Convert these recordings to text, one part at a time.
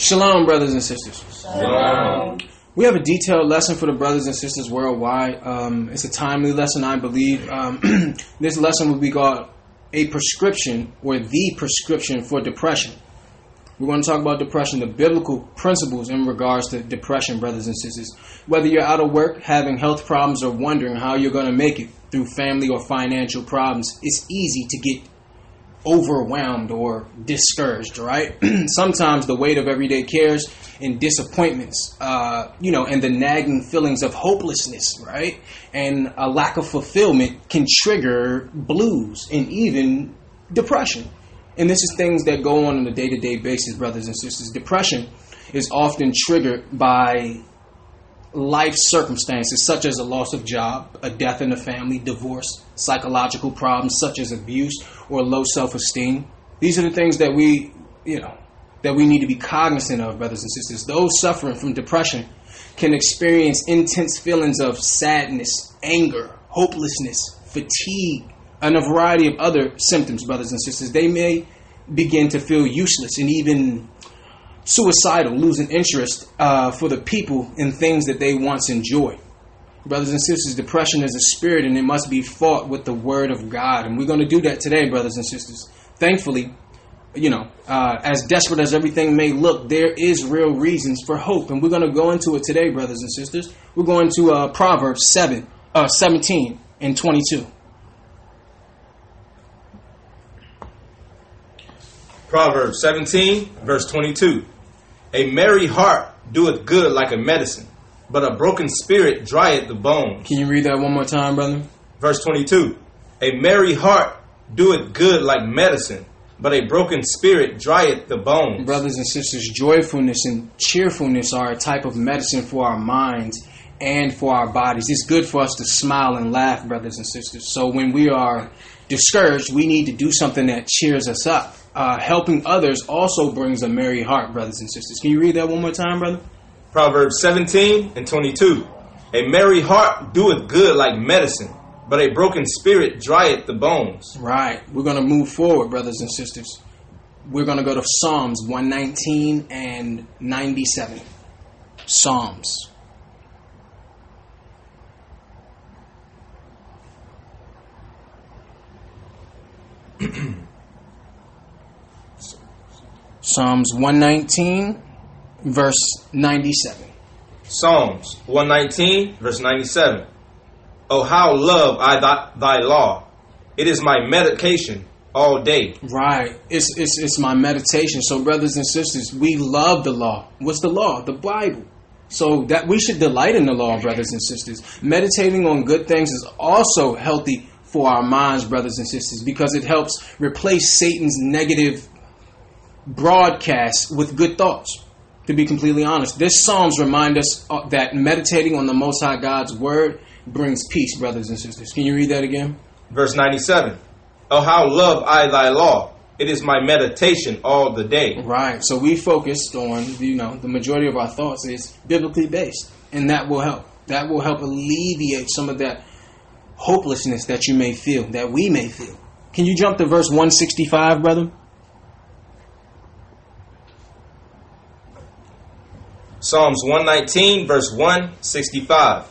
Shalom, brothers and sisters. Shalom. We have a detailed lesson for the brothers and sisters worldwide. Um, it's a timely lesson, I believe. Um, this lesson will be called A Prescription or The Prescription for Depression. We're going to talk about depression, the biblical principles in regards to depression, brothers and sisters. Whether you're out of work, having health problems, or wondering how you're going to make it through family or financial problems, it's easy to get overwhelmed or discouraged, right? Sometimes the weight of everyday cares and disappointments, uh, you know, and the nagging feelings of hopelessness, right? And a lack of fulfillment can trigger blues and even depression. And this is things that go on on a day to day basis, brothers and sisters. Depression is often triggered by life circumstances such as a loss of job, a death in the family, divorce, psychological problems such as abuse or low self-esteem. These are the things that we, you know, that we need to be cognizant of, brothers and sisters. Those suffering from depression can experience intense feelings of sadness, anger, hopelessness, fatigue, and a variety of other symptoms, brothers and sisters. They may begin to feel useless and even suicidal, losing interest uh, for the people and things that they once enjoyed. Brothers and sisters, depression is a spirit and it must be fought with the word of God. And we're going to do that today, brothers and sisters. Thankfully, you know, uh, as desperate as everything may look, there is real reasons for hope. And we're going to go into it today, brothers and sisters. We're going to uh, Proverbs 7, uh, 17 and 22. Proverbs 17, verse 22. A merry heart doeth good like a medicine, but a broken spirit drieth the bones. Can you read that one more time, brother? Verse 22. A merry heart doeth good like medicine, but a broken spirit drieth the bones. Brothers and sisters, joyfulness and cheerfulness are a type of medicine for our minds and for our bodies. It's good for us to smile and laugh, brothers and sisters. So when we are discouraged, we need to do something that cheers us up. Uh, helping others also brings a merry heart, brothers and sisters. Can you read that one more time, brother? Proverbs 17 and 22. A merry heart doeth good like medicine, but a broken spirit drieth the bones. Right. We're going to move forward, brothers and sisters. We're going to go to Psalms 119 and 97. Psalms. Psalms 119, verse 97. Psalms 119, verse 97. Oh, how love I thy, thy law. It is my medication all day. Right. It's, it's, it's my meditation. So, brothers and sisters, we love the law. What's the law? The Bible. So that we should delight in the law, brothers and sisters. Meditating on good things is also healthy for our minds, brothers and sisters, because it helps replace Satan's negative broadcast with good thoughts. To be completely honest, this Psalms remind us uh, that meditating on the Most High God's Word brings peace, brothers and sisters. Can you read that again? Verse 97. Oh, how love I thy law. It is my meditation all the day. Right. So we focused on, you know, the majority of our thoughts is biblically based, and that will help. That will help alleviate some of that hopelessness that you may feel, that we may feel. Can you jump to verse 165, brother? Psalms 119, verse 165.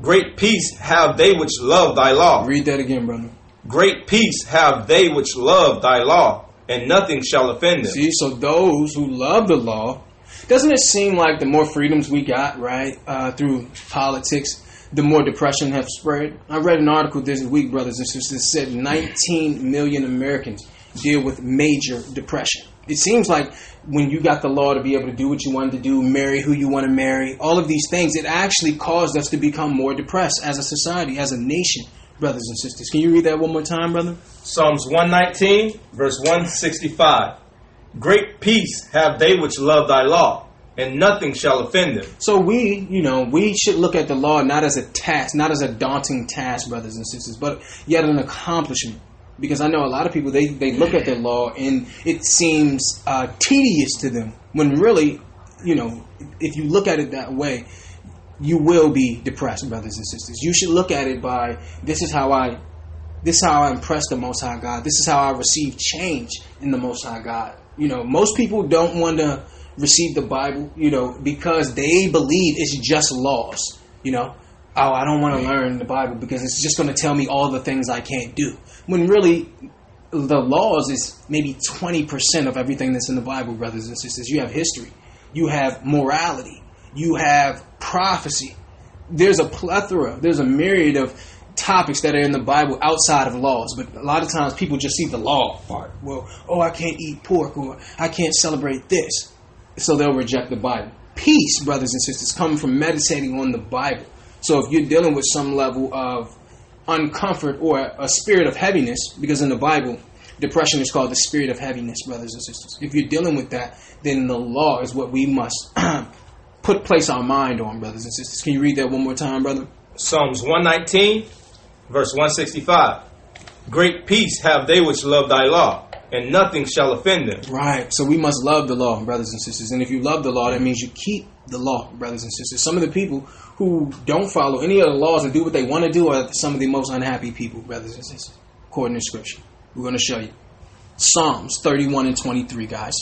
Great peace have they which love thy law. Read that again, brother. Great peace have they which love thy law, and nothing shall offend them. See, so those who love the law, doesn't it seem like the more freedoms we got, right, uh, through politics, the more depression have spread? I read an article this week, brothers and sisters, that said 19 million Americans deal with major depression. It seems like when you got the law to be able to do what you wanted to do, marry who you want to marry, all of these things, it actually caused us to become more depressed as a society, as a nation, brothers and sisters. Can you read that one more time, brother? Psalms 119, verse 165. Great peace have they which love thy law, and nothing shall offend them. So we, you know, we should look at the law not as a task, not as a daunting task, brothers and sisters, but yet an accomplishment. Because I know a lot of people they, they look at the law and it seems uh, tedious to them when really, you know, if you look at it that way, you will be depressed, brothers and sisters. You should look at it by this is how I this is how I impress the Most High God. This is how I receive change in the Most High God. You know, most people don't want to receive the Bible, you know, because they believe it's just laws. You know, oh, I don't want to learn the Bible because it's just going to tell me all the things I can't do. When really, the laws is maybe 20% of everything that's in the Bible, brothers and sisters. You have history, you have morality, you have prophecy. There's a plethora, there's a myriad of topics that are in the Bible outside of laws, but a lot of times people just see the law part. Well, oh, I can't eat pork or I can't celebrate this. So they'll reject the Bible. Peace, brothers and sisters, come from meditating on the Bible. So if you're dealing with some level of uncomfort or a spirit of heaviness, because in the Bible, depression is called the spirit of heaviness, brothers and sisters. If you're dealing with that, then the law is what we must put place our mind on, brothers and sisters. Can you read that one more time, brother? Psalms 119, verse 165. Great peace have they which love thy law, and nothing shall offend them. Right. So we must love the law, brothers and sisters. And if you love the law, that means you keep the law, brothers and sisters. Some of the people who don't follow any of the laws and do what they want to do are some of the most unhappy people, brothers and sisters, according to Scripture. We're going to show you. Psalms 31 and 23, guys.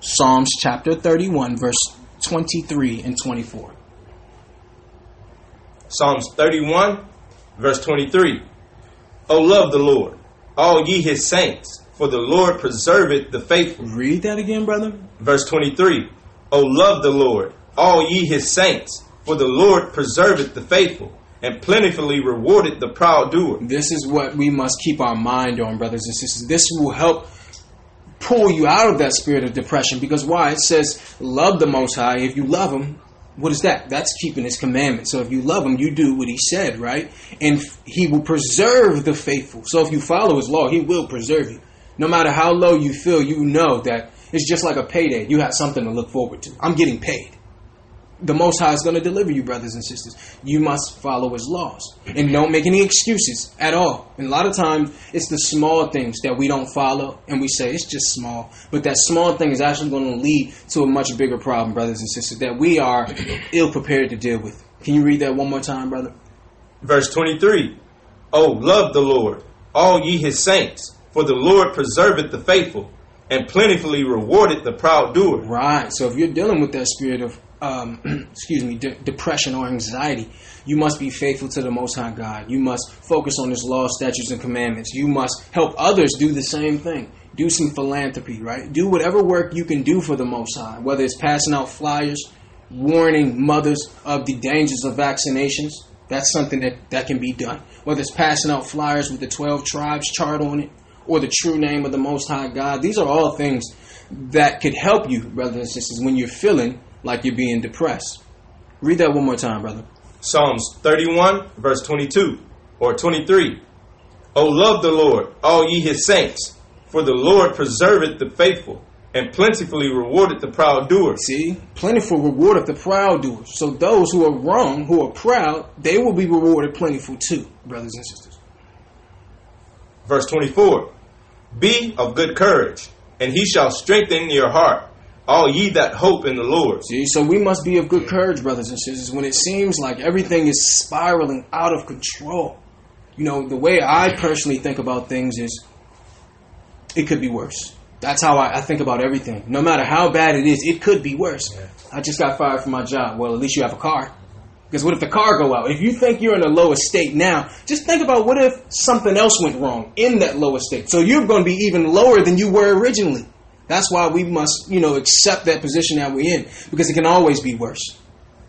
Psalms chapter 31, verse 23 and 24. Psalms 31, verse 23. O love the Lord, all ye his saints, for the Lord preserveth the faithful. Read that again, brother. Verse 23. O love the Lord, all ye his saints, for the Lord preserveth the faithful, and plentifully rewarded the proud doer. This is what we must keep our mind on, brothers and sisters. This will help pull you out of that spirit of depression because why? It says, love the Most High. If you love Him, what is that? That's keeping His commandments. So if you love Him, you do what He said, right? And He will preserve the faithful. So if you follow His law, He will preserve you. No matter how low you feel, you know that it's just like a payday. You have something to look forward to. I'm getting paid the Most High is going to deliver you, brothers and sisters. You must follow His laws. And don't make any excuses at all. And a lot of times, it's the small things that we don't follow, and we say it's just small. But that small thing is actually going to lead to a much bigger problem, brothers and sisters, that we are ill prepared to deal with. Can you read that one more time, brother? Verse 23 Oh, love the Lord, all ye His saints, for the Lord preserveth the faithful, and plentifully rewarded the proud doer. Right. So if you're dealing with that spirit of um, excuse me, de- depression or anxiety, you must be faithful to the Most High God. You must focus on His law, statutes, and commandments. You must help others do the same thing. Do some philanthropy, right? Do whatever work you can do for the Most High, whether it's passing out flyers, warning mothers of the dangers of vaccinations. That's something that, that can be done. Whether it's passing out flyers with the 12 tribes chart on it, or the true name of the Most High God. These are all things that could help you, brothers and sisters, when you're feeling like you're being depressed. Read that one more time, brother. Psalms 31, verse 22 or 23. O love the Lord, all ye his saints, for the Lord preserveth the faithful, and plentifully rewarded the proud doer. See, plentiful reward of the proud doer. So those who are wrong, who are proud, they will be rewarded plentiful too, brothers and sisters. Verse 24. Be of good courage, and he shall strengthen your heart all ye that hope in the Lord. See, so we must be of good courage, brothers and sisters, when it seems like everything is spiraling out of control. You know, the way I personally think about things is it could be worse. That's how I, I think about everything. No matter how bad it is, it could be worse. Yeah. I just got fired from my job. Well, at least you have a car. Because what if the car go out? If you think you're in a lower state now, just think about what if something else went wrong in that lower state. So you're going to be even lower than you were originally. That's why we must, you know, accept that position that we're in because it can always be worse.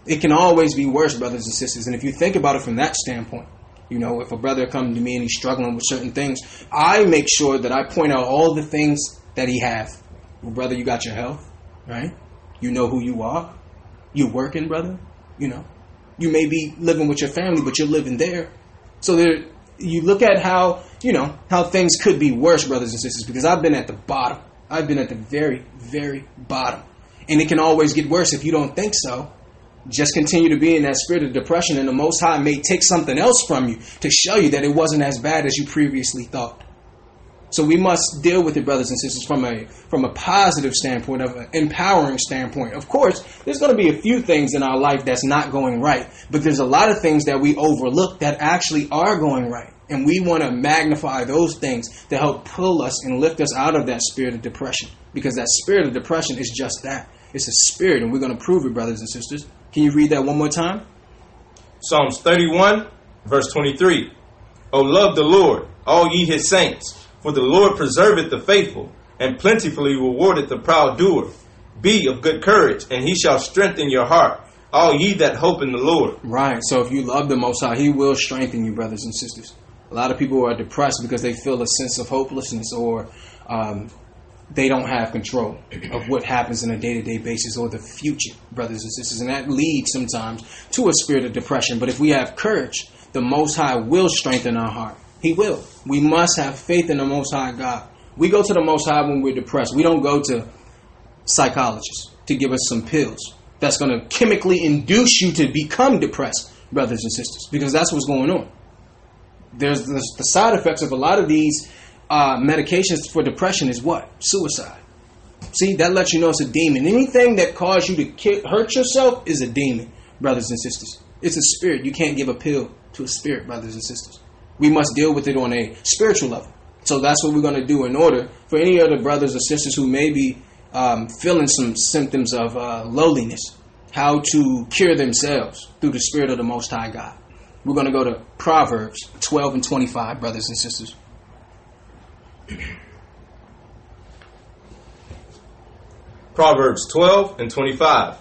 It can always be worse, brothers and sisters. And if you think about it from that standpoint, you know, if a brother comes to me and he's struggling with certain things, I make sure that I point out all the things that he has. Well, brother, you got your health, right? You know who you are. You're working, brother. You know, you may be living with your family, but you're living there. So there, you look at how you know how things could be worse, brothers and sisters. Because I've been at the bottom. I've been at the very, very bottom. And it can always get worse if you don't think so. Just continue to be in that spirit of depression, and the Most High may take something else from you to show you that it wasn't as bad as you previously thought. So we must deal with it, brothers and sisters, from a from a positive standpoint, of an empowering standpoint. Of course, there's going to be a few things in our life that's not going right, but there's a lot of things that we overlook that actually are going right. And we want to magnify those things to help pull us and lift us out of that spirit of depression. Because that spirit of depression is just that. It's a spirit, and we're going to prove it, brothers and sisters. Can you read that one more time? Psalms 31, verse 23. O love the Lord, all ye his saints, for the Lord preserveth the faithful, and plentifully rewardeth the proud doer. Be of good courage, and he shall strengthen your heart, all ye that hope in the Lord. Right. So if you love the Most High, He will strengthen you, brothers and sisters. A lot of people are depressed because they feel a sense of hopelessness or um, they don't have control of what happens on a day to day basis or the future, brothers and sisters. And that leads sometimes to a spirit of depression. But if we have courage, the Most High will strengthen our heart. He will. We must have faith in the Most High God. We go to the Most High when we're depressed. We don't go to psychologists to give us some pills that's going to chemically induce you to become depressed, brothers and sisters, because that's what's going on. There's the, the side effects of a lot of these uh, medications for depression is what? Suicide. See, that lets you know it's a demon. Anything that causes you to ki- hurt yourself is a demon, brothers and sisters. It's a spirit. You can't give a pill to a spirit, brothers and sisters. We must deal with it on a spiritual level. So that's what we're going to do in order for any other brothers or sisters who may be um, feeling some symptoms of uh, lowliness, how to cure themselves through the Spirit of the Most High God. We're going to go to Proverbs 12 and 25, brothers and sisters. Proverbs 12 and 25.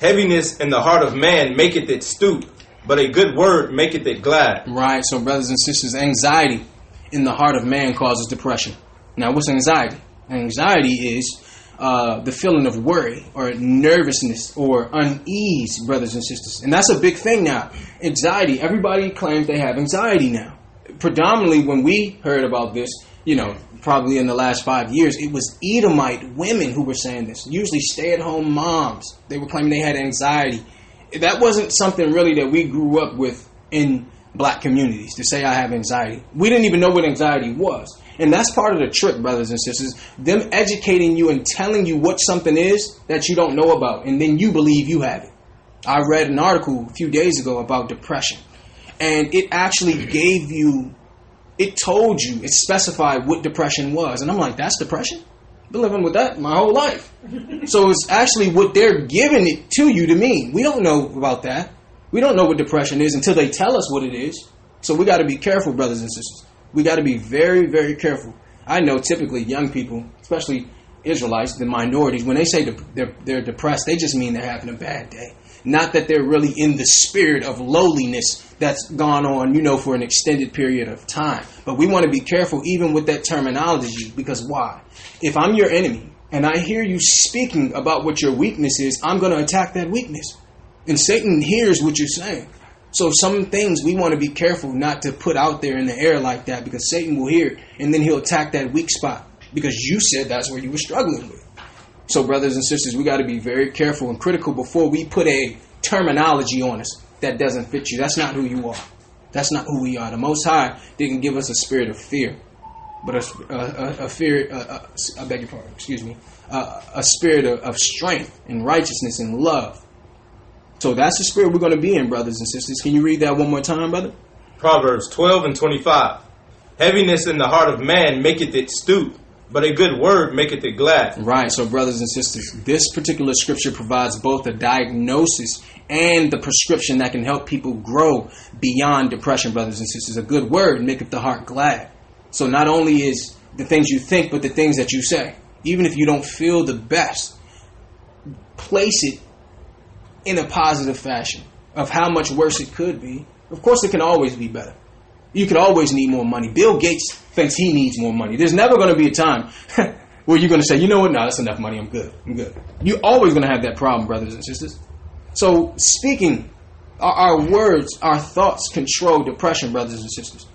Heaviness in the heart of man maketh it stoop, but a good word maketh it glad. Right, so brothers and sisters, anxiety in the heart of man causes depression. Now, what's anxiety? Anxiety is uh, the feeling of worry or nervousness or unease, brothers and sisters. And that's a big thing now. Anxiety, everybody claims they have anxiety now. Predominantly, when we heard about this, you know, probably in the last five years, it was Edomite women who were saying this. Usually, stay at home moms. They were claiming they had anxiety. That wasn't something really that we grew up with in black communities to say I have anxiety. We didn't even know what anxiety was. And that's part of the trick, brothers and sisters. Them educating you and telling you what something is that you don't know about, and then you believe you have it. I read an article a few days ago about depression, and it actually gave you, it told you, it specified what depression was. And I'm like, that's depression? Been living with that my whole life. so it's actually what they're giving it to you to mean. We don't know about that. We don't know what depression is until they tell us what it is. So we got to be careful, brothers and sisters. We got to be very, very careful. I know typically young people, especially Israelites, the minorities, when they say they're, they're depressed, they just mean they're having a bad day. Not that they're really in the spirit of lowliness that's gone on, you know, for an extended period of time. But we want to be careful even with that terminology because why? If I'm your enemy and I hear you speaking about what your weakness is, I'm going to attack that weakness. And Satan hears what you're saying. So some things we want to be careful not to put out there in the air like that because Satan will hear and then he'll attack that weak spot because you said that's where you were struggling with. So brothers and sisters, we got to be very careful and critical before we put a terminology on us that doesn't fit you. That's not who you are. That's not who we are. The Most High didn't give us a spirit of fear, but a, a, a fear. Beg your pardon. Excuse me. A spirit of, of strength and righteousness and love. So that's the spirit we're going to be in, brothers and sisters. Can you read that one more time, brother? Proverbs 12 and 25. Heaviness in the heart of man maketh it stoop, but a good word maketh it glad. Right. So, brothers and sisters, this particular scripture provides both a diagnosis and the prescription that can help people grow beyond depression, brothers and sisters. A good word maketh the heart glad. So, not only is the things you think, but the things that you say. Even if you don't feel the best, place it in a positive fashion of how much worse it could be. Of course, it can always be better. You could always need more money. Bill Gates thinks he needs more money. There's never going to be a time where you're going to say, you know what, no, that's enough money. I'm good. I'm good. You're always going to have that problem, brothers and sisters. So, speaking, our, words, our thoughts control depression, brothers and sisters.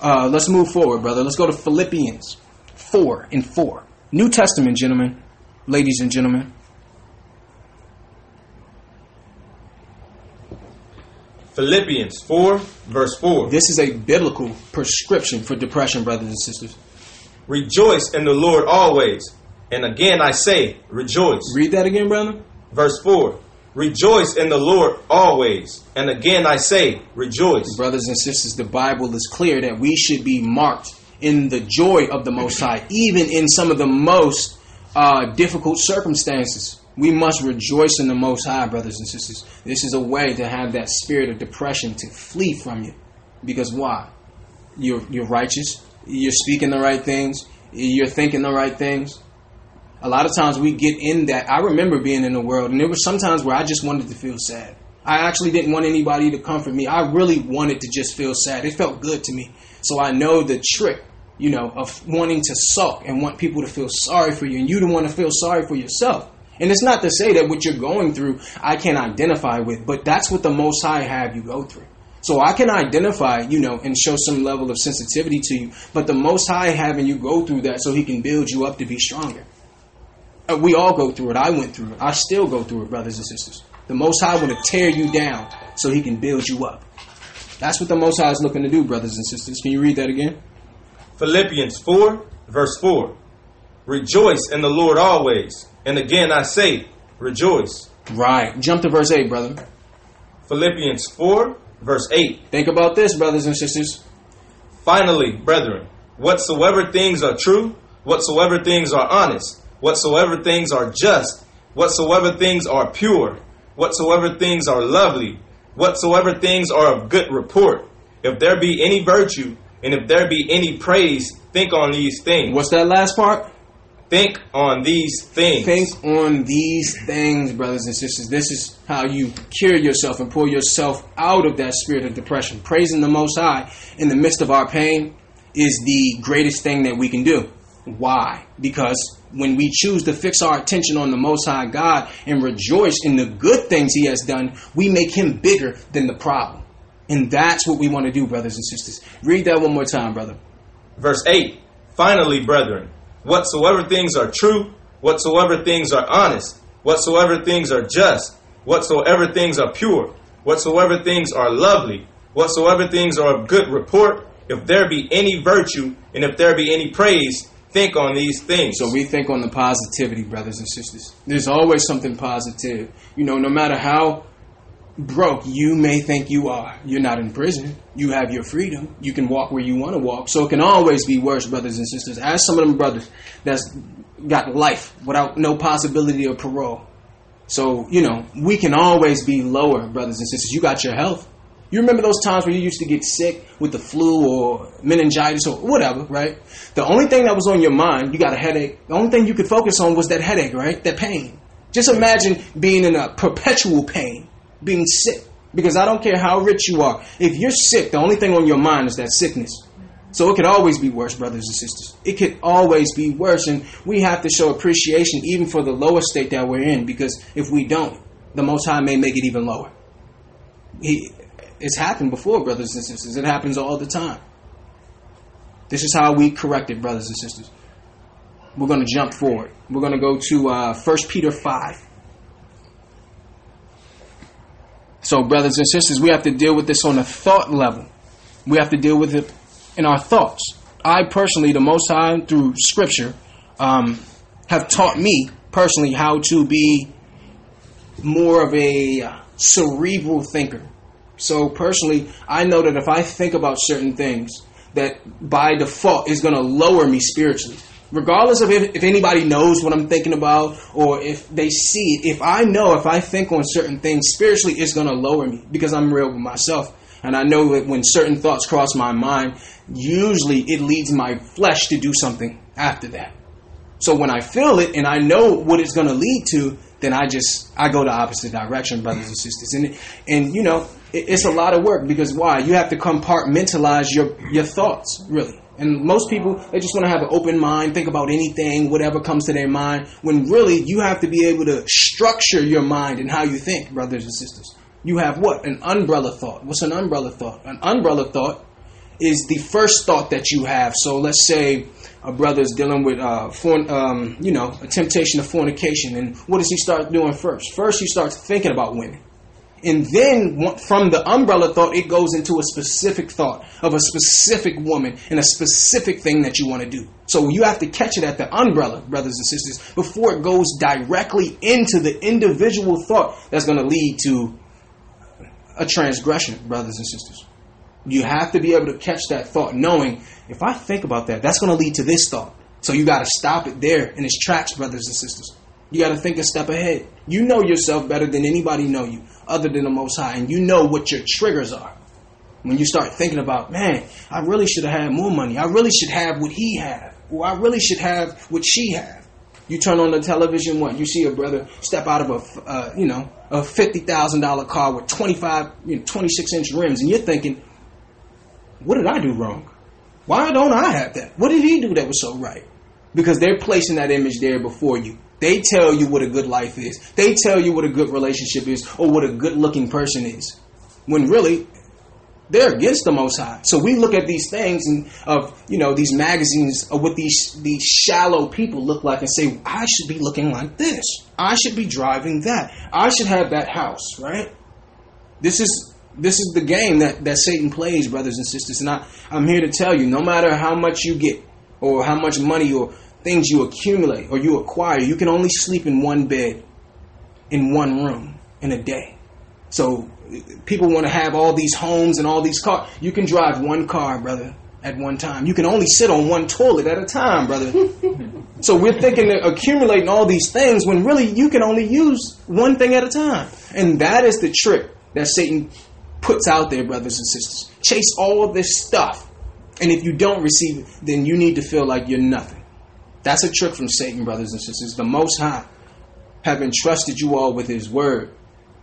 Uh, let's move forward, brother. Let's go to Philippians 4 and 4. New Testament, gentlemen, ladies and gentlemen. Philippians 4, verse 4. This is a biblical prescription for depression, brothers and sisters. Rejoice in the Lord always. And again I say, rejoice. Read that again, brother. Verse 4. Rejoice in the Lord always. And again I say, rejoice. Brothers and sisters, the Bible is clear that we should be marked in the joy of the Most High, even in some of the most uh, difficult circumstances. We must rejoice in the Most High, brothers and sisters. This is a way to have that spirit of depression to flee from you. Because why? You're, you're righteous. You're speaking the right things. You're thinking the right things. A lot of times we get in that. I remember being in the world, and there were some times where I just wanted to feel sad. I actually didn't want anybody to comfort me. I really wanted to just feel sad. It felt good to me. So I know the trick, you know, of wanting to sulk and want people to feel sorry for you, and you don't want to feel sorry for yourself. And it's not to say that what you're going through I can identify with, but that's what the Most High have you go through. So I can identify, you know, and show some level of sensitivity to you, but the Most High having you go through that so He can build you up to be stronger. Uh, we all go through it. I went through it. I still go through it, brothers and sisters. The Most High want to tear you down so He can build you up. That's what the Most High is looking to do, brothers and sisters. Can you read that again? Philippians 4, verse 4. Rejoice in the Lord always. And again I say, rejoice. Right. Jump to verse 8, brother. Philippians 4, verse 8. Think about this, brothers and sisters. Finally, brethren, whatsoever things are true, whatsoever things are honest, whatsoever things are just, whatsoever things are pure, whatsoever things are lovely, whatsoever things are of good report, if there be any virtue, and if there be any praise, think on these things. What's that last part? Think on these things. Think on these things, brothers and sisters. This is how you cure yourself and pull yourself out of that spirit of depression. Praising the Most High in the midst of our pain is the greatest thing that we can do. Why? Because when we choose to fix our attention on the Most High God and rejoice in the good things He has done, we make Him bigger than the problem. And that's what we want to do, brothers and sisters. Read that one more time, brother. Verse 8 Finally, brethren, whatsoever things are true, whatsoever things are honest, whatsoever things are just, whatsoever things are pure, whatsoever things are lovely, whatsoever things are of good report, if there be any virtue, and if there be any praise, think on these things. So we think on the positivity, brothers and sisters. There's always something positive. You know, no matter how broke you may think you are. You're not in prison. You have your freedom. You can walk where you want to walk. So it can always be worse, brothers and sisters. Ask some of them brothers that's got life without no possibility of parole. So, you know, we can always be lower, brothers and sisters. You got your health. You remember those times where you used to get sick with the flu or meningitis or whatever, right? The only thing that was on your mind, you got a headache. The only thing you could focus on was that headache, right? That pain. Just imagine being in a perpetual pain being sick. Because I don't care how rich you are. If you're sick, the only thing on your mind is that sickness. So it could always be worse, brothers and sisters. It could always be worse. And we have to show appreciation even for the lower state that we're in. Because if we don't, the Most High may make it even lower. He, it's happened before, brothers and sisters. It happens all the time. This is how we correct it, brothers and sisters. We're going to jump forward. We're going to go to uh, 1 Peter 5. So, brothers and sisters, we have to deal with this on a thought level. We have to deal with it in our thoughts. I personally, the Most High, through Scripture, um, have taught me personally how to be more of a cerebral thinker. So, personally, I know that if I think about certain things, that by default is going to lower me spiritually regardless of if, if anybody knows what I'm thinking about or if they see it, if I know, if I think on certain things spiritually, it's going to lower me because I'm real with myself. And I know that when certain thoughts cross my mind, usually it leads my flesh to do something after that. So when I feel it and I know what it's going to lead to, then I just I go the opposite direction, brothers and sisters. And and you know it, it's a lot of work because why? You have to compartmentalize your your thoughts, really. And most people, they just want to have an open mind, think about anything, whatever comes to their mind, when really you have to be able to structure your mind and how you think, brothers and sisters. You have what? An umbrella thought. What's an umbrella thought? An umbrella thought is the first thought that you have. So let's say a brother is dealing with, uh, um, you know, a temptation of fornication. And what does he start doing first? First, he starts thinking about women. And then from the umbrella thought, it goes into a specific thought of a specific woman and a specific thing that you want to do. So you have to catch it at the umbrella, brothers and sisters, before it goes directly into the individual thought that's going to lead to a transgression, brothers and sisters. You have to be able to catch that thought, knowing if I think about that, that's going to lead to this thought. So you got to stop it there in its tracks, brothers and sisters. You got to think a step ahead. You know yourself better than anybody know you, other than the Most High, and you know what your triggers are. When you start thinking about, man, I really should have had more money. I really should have what he had, or I really should have what she had. You turn on the television, what you see a brother step out of a, uh, you know, a fifty thousand dollar car with twenty five, you know, twenty six inch rims, and you're thinking, what did I do wrong? Why don't I have that? What did he do that was so right? Because they're placing that image there before you. They tell you what a good life is. They tell you what a good relationship is or what a good looking person is. When really, they're against the Most High. So we look at these things and of you know these magazines of what these these shallow people look like and say, I should be looking like this. I should be driving that. I should have that house, right? This is this is the game that, that Satan plays, brothers and sisters. And I, I'm here to tell you, no matter how much you get or how much money or things you accumulate or you acquire, you can only sleep in one bed in one room in a day. So people want to have all these homes and all these cars. You can drive one car, brother, at one time. You can only sit on one toilet at a time, brother. so we're thinking of accumulating all these things when really you can only use one thing at a time. And that is the trick that Satan puts out there, brothers and sisters. Chase all of this stuff. And if you don't receive it, then you need to feel like you're nothing. That's a trick from Satan, brothers and sisters. The Most High have entrusted you all with His Word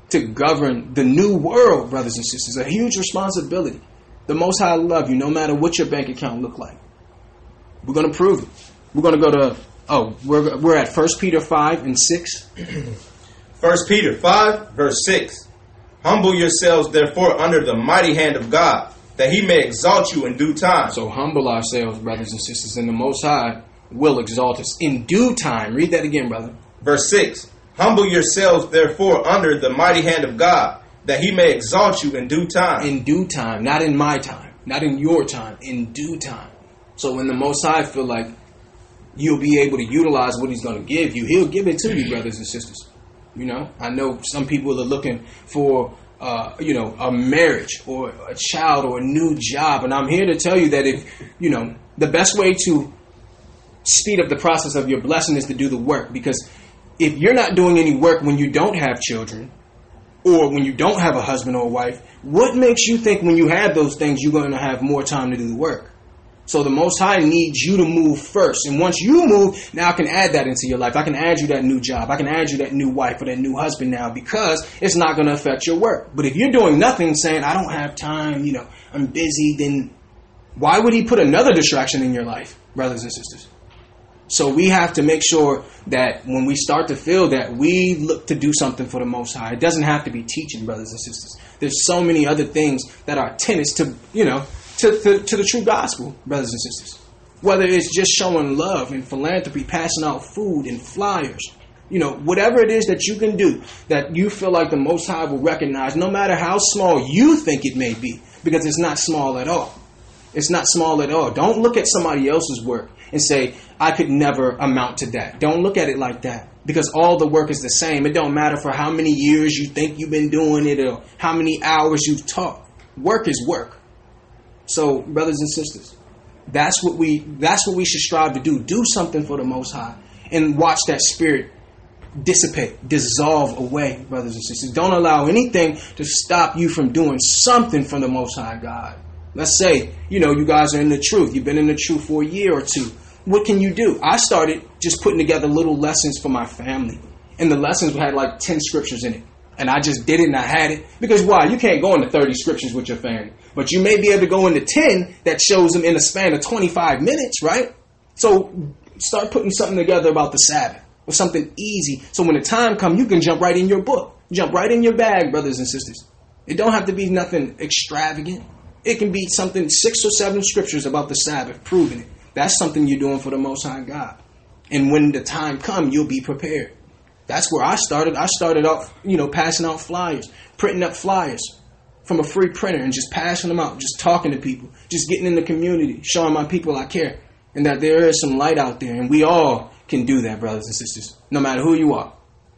to govern the new world, brothers and sisters. A huge responsibility. The Most High love you, no matter what your bank account look like. We're going to prove it. We're going to go to oh, we're we're at First Peter five and six. First Peter 5, verse 6. Humble yourselves therefore under the mighty hand of God, that he may exalt you in due time. So humble ourselves, brothers and sisters, in the Most High will exalt us in due time. Read that again, brother. Verse 6. Humble yourselves therefore under the mighty hand of God, that he may exalt you in due time. In due time, not in my time, not in your time, in due time. So when the Most High feel like you'll be able to utilize what He's going to give you, He'll give it to you, brothers and sisters. You know, I know some people are looking for, uh, you know, a marriage or a child or a new job, and I'm here to tell you that if, you know, the best way to speed up the process of your blessing is to do the work because if you're not doing any work when you don't have children or when you don't have a husband or a wife, what makes you think when you have those things you're going to have more time to do the work? So the Most High needs you to move first. And once you move, now I can add that into your life. I can add you that new job. I can add you that new wife or that new husband now because it's not going to affect your work. But if you're doing nothing, saying, I don't have time, you know, I'm busy, then why would He put another distraction in your life, brothers and sisters? So we have to make sure that when we start to feel that, we look to do something for the Most High. It doesn't have to be teaching, brothers and sisters. There's so many other things that are tenets to, you know, to, to, to the true gospel, brothers and sisters. Whether it's just showing love and philanthropy, passing out food and flyers, you know, whatever it is that you can do that you feel like the Most High will recognize, no matter how small you think it may be, because it's not small at all. It's not small at all. Don't look at somebody else's work and say, I could never amount to that. Don't look at it like that. Because all the work is the same. It don't matter for how many years you think you've been doing it or how many hours you've taught. Work is work. So, brothers and sisters, that's what we that's what we should strive to do. Do something for the most high and watch that spirit dissipate, dissolve away, brothers and sisters. Don't allow anything to stop you from doing something for the most high God. Let's say, you know, you guys are in the truth. You've been in the truth for a year or two. What can you do? I started just putting together little lessons for my family. And the lessons had like 10 scriptures in it. And I just did it and I had it. Because why? You can't go into 30 scriptures with your family. But you may be able to go into 10 that shows them in a span of 25 minutes, right? So start putting something together about the Sabbath or something easy. So when the time comes, you can jump right in your book. Jump right in your bag, brothers and sisters. It don't have to be nothing extravagant. It can be something six or seven scriptures about the Sabbath, proving it. That's something you're doing for the Most High God. And when the time comes, you'll be prepared. That's where I started. I started off, you know, passing out flyers, printing up flyers from a free printer and just passing them out, just talking to people, just getting in the community, showing my people I care and that there is some light out there. And we all can do that, brothers and sisters, no matter who you are,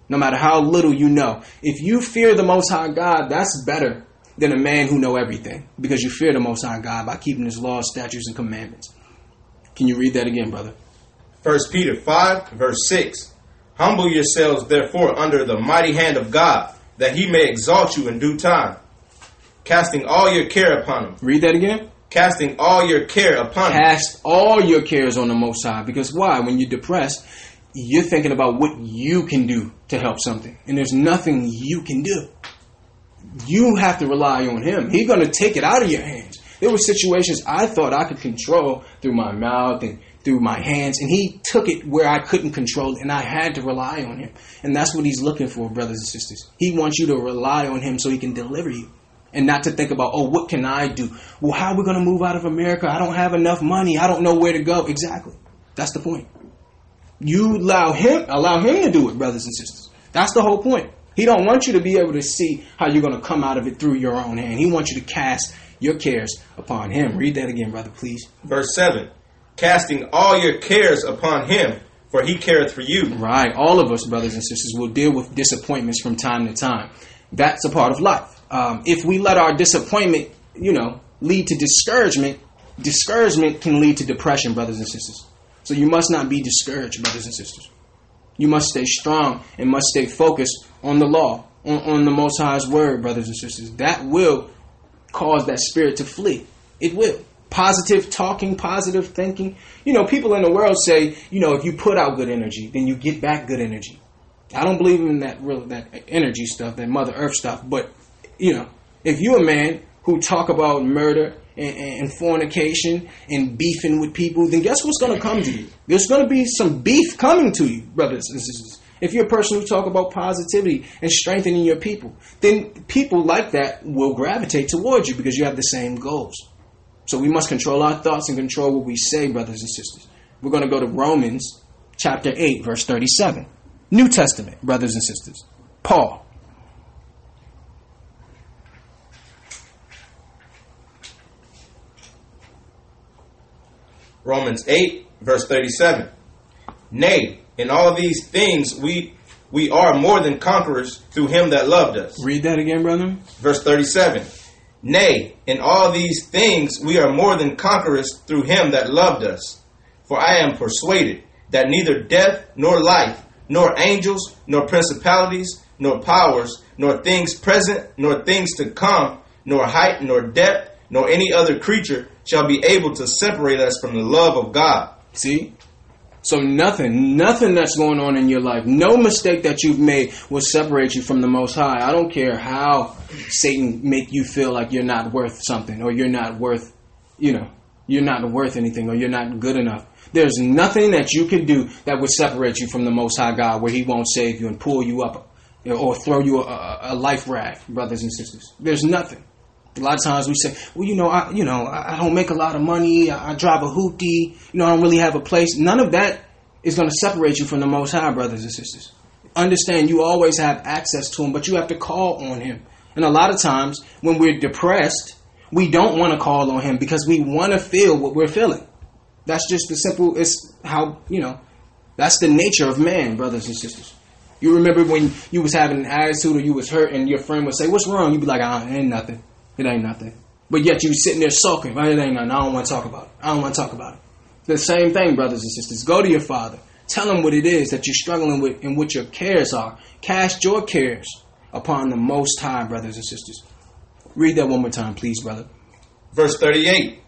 no matter how little you know. If you fear the Most High God, that's better than a man who know everything because you fear the Most High God by keeping his laws, statutes, and commandments. Can you read that again, brother? 1 Peter 5, verse 6. Humble yourselves, therefore, under the mighty hand of God, that he may exalt you in due time, casting all your care upon him. Read that again. Casting all your care upon him. Cast all your cares on the Most High. Because why? When you're depressed, you're thinking about what you can do to help something. And there's nothing you can do. You have to rely on Him. He's going to take it out of your hands. There were situations I thought I could control through my mouth and through my hands, and He took it where I couldn't control it, and I had to rely on Him. And that's what He's looking for, brothers and sisters. He wants you to rely on Him so He can deliver you and not to think about, oh, what can I do? Well, how are we going to move out of America? I don't have enough money. I don't know where to go. Exactly. That's the point. You allow him, allow him to do it, brothers and sisters. That's the whole point. He don't want you to be able to see how you're going to come out of it through your own hand. He wants you to cast your cares upon him. Read that again, brother, please. Verse 7. Casting all your cares upon him, for he careth for you. Right. All of us, brothers and sisters, will deal with disappointments from time to time. That's a part of life um, if we let our disappointment, you know, lead to discouragement, discouragement can lead to depression, brothers and sisters. So you must not be discouraged, brothers and sisters. You must stay strong and must stay focused on the law, on, on the Most High's word, brothers and sisters. That will cause that spirit to flee. It will. Positive talking, positive thinking. You know, people in the world say, you know, if you put out good energy, then you get back good energy. I don't believe in that real that energy stuff, that Mother Earth stuff, but you know, if you're a man who talk about murder and, and, fornication and beefing with people, then guess what's going to come to you? There's going to be some beef coming to you, brothers and sisters. If you're a person who talk about positivity and strengthening your people, then people like that will gravitate towards you because you have the same goals. So we must control our thoughts and control what we say, brothers and sisters. We're going to go to Romans chapter 8, verse 37. New Testament, brothers and sisters. Paul, Romans 8, verse 37. Nay, in all these things we we are more than conquerors through him that loved us. Read that again, brother. Verse 37. Nay, in all these things we are more than conquerors through him that loved us. For I am persuaded that neither death nor life, nor angels, nor principalities, nor powers, nor things present, nor things to come, nor height, nor depth, nor any other creature shall be able to separate us from the love of God. See? So nothing, nothing that's going on in your life, no mistake that you've made will separate you from the Most High. I don't care how Satan make you feel like you're not worth something or you're not worth, you know, you're not worth anything or you're not good enough. There's nothing that you can do that would separate you from the Most High God where He won't save you and pull you up or throw you a, a life raft, brothers and sisters. There's nothing. A lot of times we say, well, you know, I, you know, I don't make a lot of money. I, I drive a hoopty. You know, I don't really have a place. None of that is going to separate you from the Most High, brothers and sisters. Understand, you always have access to Him, but you have to call on Him. And a lot of times, when we're depressed, we don't want to call on Him because we want to feel what we're feeling. That's just the simple. It's how you know. That's the nature of man, brothers and sisters. You remember when you was having an attitude or you was hurt, and your friend would say, "What's wrong?" You'd be like, "Ah, ain't nothing." It ain't nothing. But yet you sitting there sulking. Right? It ain't nothing. I don't want to talk about it. I don't want to talk about it. The same thing, brothers and sisters. Go to your father. Tell him what it is that you're struggling with and what your cares are. Cast your cares upon the Most High, brothers and sisters. Read that one more time, please, brother. Verse 38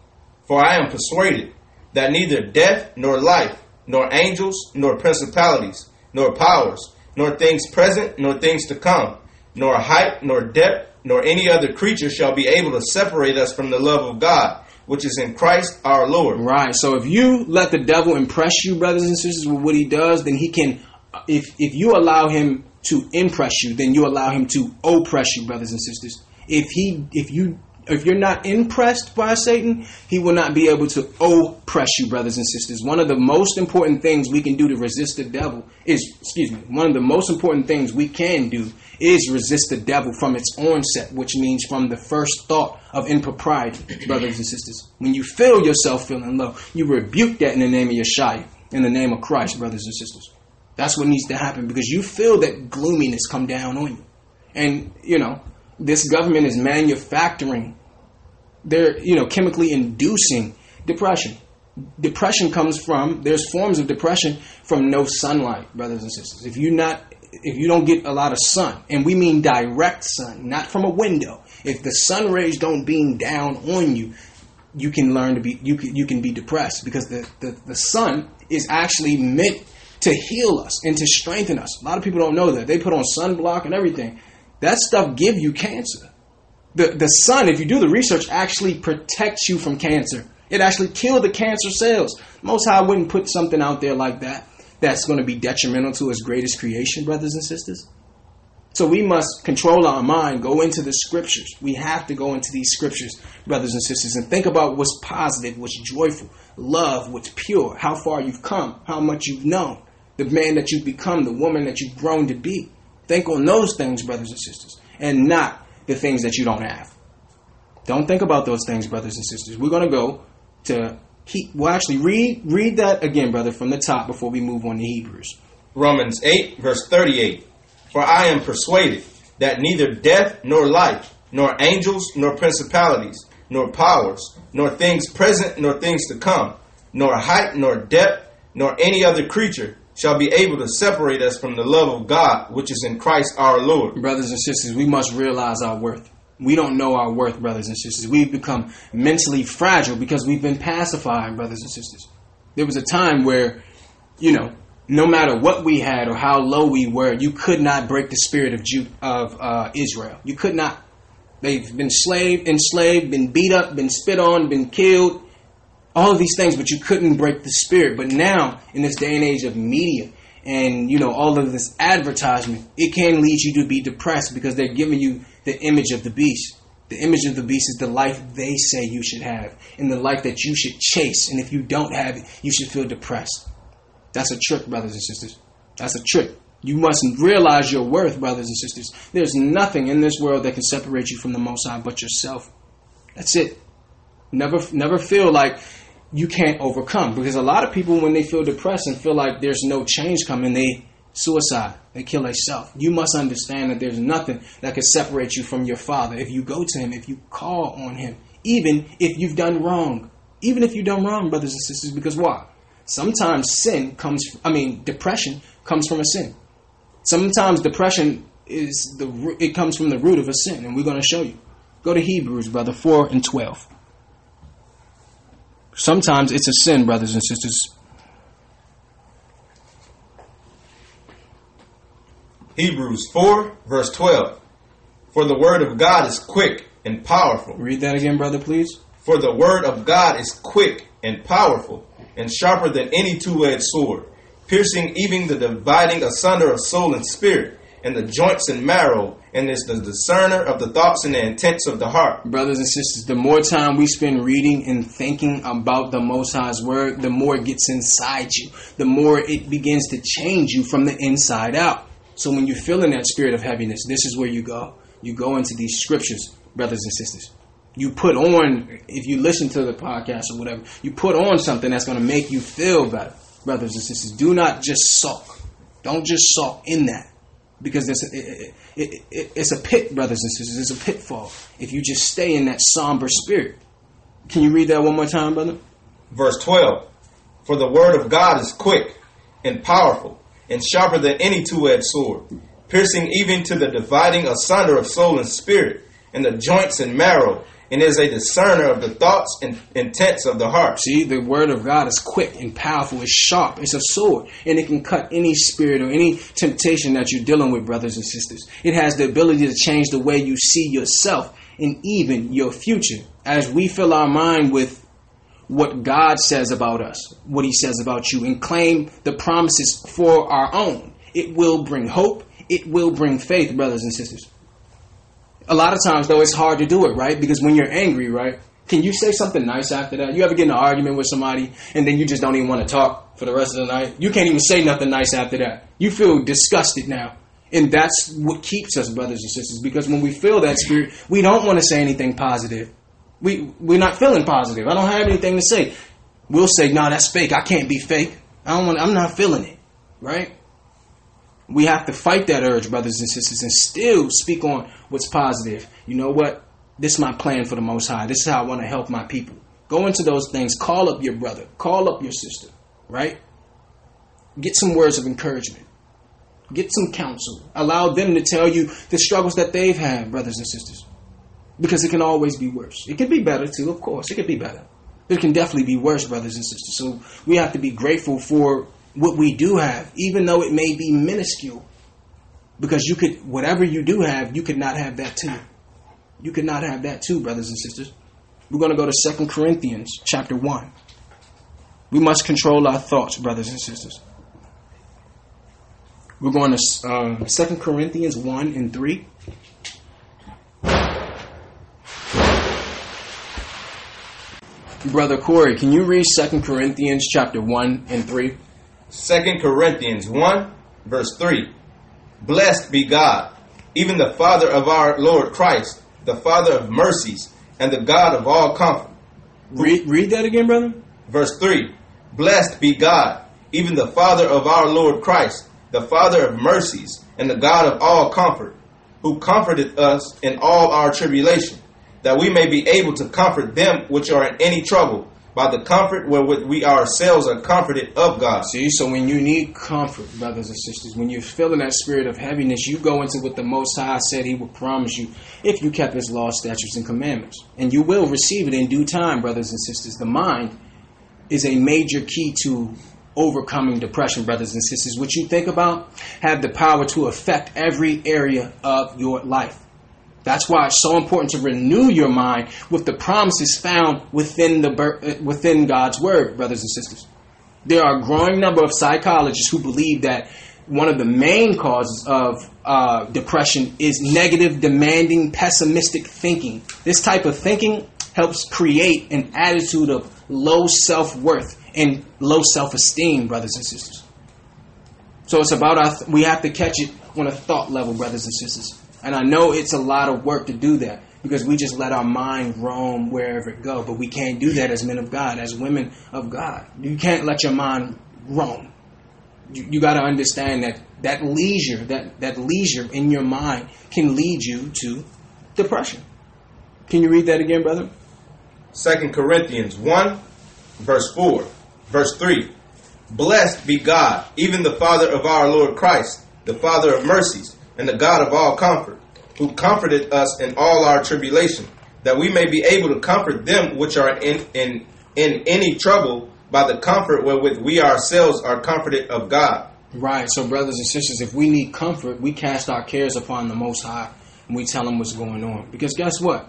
For I am persuaded that neither death nor life, nor angels, nor principalities, nor powers, nor things present, nor things to come, nor height, nor depth, nor any other creature shall be able to separate us from the love of God, which is in Christ our Lord. Right. So if you let the devil impress you, brothers and sisters, with what he does, then he can. If if you allow him to impress you, then you allow him to oppress you, brothers and sisters. If he if you if you're not impressed by Satan, he will not be able to oppress you, brothers and sisters. One of the most important things we can do to resist the devil is, excuse me, one of the most important things we can do is resist the devil from its onset, which means from the first thought of impropriety, brothers and sisters. When you feel yourself feeling low, you rebuke that in the name of Yeshua, in the name of Christ, brothers and sisters. That's what needs to happen because you feel that gloominess come down on you. And, you know, this government is manufacturing, they're, you know, chemically inducing depression. Depression comes from, there's forms of depression from no sunlight, brothers and sisters. If you're not, if you don't get a lot of sun, and we mean direct sun, not from a window. If the sun rays don't beam down on you, you can learn to be, you can, you can be depressed because the, the, the sun is actually meant to heal us and to strengthen us. A lot of people don't know that. They put on sunblock and everything. That stuff give you cancer. The the sun, if you do the research, actually protects you from cancer. It actually kills the cancer cells. Most High wouldn't put something out there like that that's going to be detrimental to his greatest creation, brothers and sisters. So we must control our mind, go into the scriptures. We have to go into these scriptures, brothers and sisters, and think about what's positive, what's joyful, love, what's pure, how far you've come, how much you've known, the man that you've become, the woman that you've grown to be. Think on those things, brothers and sisters, and not the things that you don't have. Don't think about those things, brothers and sisters. We're going to go to he, well, actually, read read that again, brother, from the top before we move on to Hebrews. Romans 8, verse 38. For I am persuaded that neither death nor life, nor angels, nor principalities, nor powers, nor things present, nor things to come, nor height, nor depth, nor any other creature shall be able to separate us from the love of God which is in Christ our Lord. Brothers and sisters, we must realize our worth. We don't know our worth, brothers and sisters. We've become mentally fragile because we've been pacified, brothers and sisters. There was a time where, you know, no matter what we had or how low we were, you could not break the spirit of Jude, of uh, Israel. You could not. They've been slaved, enslaved, been beat up, been spit on, been killed, all of these things, but you couldn't break the spirit. But now, in this day and age of media and you know all of this advertisement, it can lead you to be depressed because they're giving you the image of the beast. The image of the beast is the life they say you should have, and the life that you should chase. And if you don't have it, you should feel depressed. That's a trick, brothers and sisters. That's a trick. You must realize your worth, brothers and sisters. There's nothing in this world that can separate you from the Most High but yourself. That's it. Never, never feel like you can't overcome. Because a lot of people, when they feel depressed and feel like there's no change coming, they suicide. They kill themselves. You must understand that there's nothing that can separate you from your Father. If you go to Him, if you call on Him, even if you've done wrong, even if you've done wrong, brothers and sisters, because why? Sometimes sin comes, I mean, depression comes from a sin. Sometimes depression is the it comes from the root of a sin, and we're going to show you. Go to Hebrews, brother, 4 and 12. Sometimes it's a sin, brothers and sisters. Hebrews 4, verse 12. For the word of God is quick and powerful. Read that again, brother, please. For the word of God is quick and powerful, and sharper than any two edged sword, piercing even the dividing asunder of soul and spirit, and the joints and marrow, and is the discerner of the thoughts and the intents of the heart. Brothers and sisters, the more time we spend reading and thinking about the Most High's Word, the more it gets inside you, the more it begins to change you from the inside out. So when you're feeling that spirit of heaviness, this is where you go. You go into these scriptures, brothers and sisters. You put on, if you listen to the podcast or whatever, you put on something that's going to make you feel better, brothers and sisters. Do not just sulk. Don't just sulk in that because it, it, it, it's a pit, brothers and sisters. It's a pitfall if you just stay in that somber spirit. Can you read that one more time, brother? Verse 12 For the word of God is quick and powerful and sharper than any two edged sword, piercing even to the dividing asunder of soul and spirit, and the joints and marrow, and is a discerner of the thoughts and intents of the heart. See, the word of God is quick and powerful. It's sharp. It's a sword, and it can cut any spirit or any temptation that you're dealing with, brothers and sisters. It has the ability to change the way you see yourself and even your future. As we fill our mind with what God says about us, what He says about you, and claim the promises for our own, it will bring hope. It will bring faith, brothers and sisters. A lot of times, though, it's hard to do it, right? Because when you're angry, right? Can you say something nice after that? You ever get in an argument with somebody and then you just don't even want to talk for the rest of the night? You can't even say nothing nice after that. You feel disgusted now. And that's what keeps us, brothers and sisters, because when we feel that spirit, we don't want to say anything positive. We, we're not feeling positive. I don't have anything to say. We'll say, no, nah, that's fake. I can't be fake. I don't want, I'm not feeling it. Right? We have to fight that urge, brothers and sisters, and still speak on what's positive. You know what? This is my plan for the Most High. This is how I want to help my people. Go into those things. Call up your brother. Call up your sister. Right? Get some words of encouragement. Get some counsel. Allow them to tell you the struggles that they've had, brothers and sisters. Because it can always be worse. It can be better too, of course. It can be better. It can definitely be worse, brothers and sisters. So we have to be grateful for what we do have, even though it may be minuscule. Because you could, whatever you do have, you could not have that too. You could not have that too, brothers and sisters. We're going to go to Second Corinthians chapter 1. We must control our thoughts, brothers and sisters. We're going to uh, 2 Corinthians 1 and 3. Brother Corey, can you read 2 Corinthians chapter 1 and 3? 2 Corinthians 1, verse 3. Blessed be God, even the Father of our Lord Christ, the Father of mercies, and the God of all comfort. Read, read that again, brother. Verse 3. Blessed be God, even the Father of our Lord Christ, the Father of mercies, and the God of all comfort, who comforted us in all our tribulation that we may be able to comfort them which are in any trouble by the comfort wherewith we ourselves are comforted of God. See, so when you need comfort, brothers and sisters, when you're feeling that spirit of heaviness, you go into what the Most High said He would promise you if you kept His law, statutes, and commandments. And you will receive it in due time, brothers and sisters. The mind is a major key to overcoming depression, brothers and sisters. What you think about have the power to affect every area of your life. That's why it's so important to renew your mind with the promises found within the uh, within God's word, brothers and sisters. There are a growing number of psychologists who believe that one of the main causes of uh, depression is negative, demanding, pessimistic thinking. This type of thinking helps create an attitude of low self worth and low self esteem, brothers and sisters. So it's about th- we have to catch it on a thought level, brothers and sisters. And I know it's a lot of work to do that because we just let our mind roam wherever it go. But we can't do that as men of God, as women of God. You can't let your mind roam. You, you got to understand that that leisure, that, that leisure in your mind can lead you to depression. Can you read that again, brother? Second Corinthians 1, verse 4, verse 3. Blessed be God, even the Father of our Lord Christ, the Father of mercies and the God of all comfort, who comforted us in all our tribulation, that we may be able to comfort them which are in, in, in any trouble by the comfort wherewith we ourselves are comforted of God. Right. So, brothers and sisters, if we need comfort, we cast our cares upon the Most High and we tell him what's going on. Because guess what?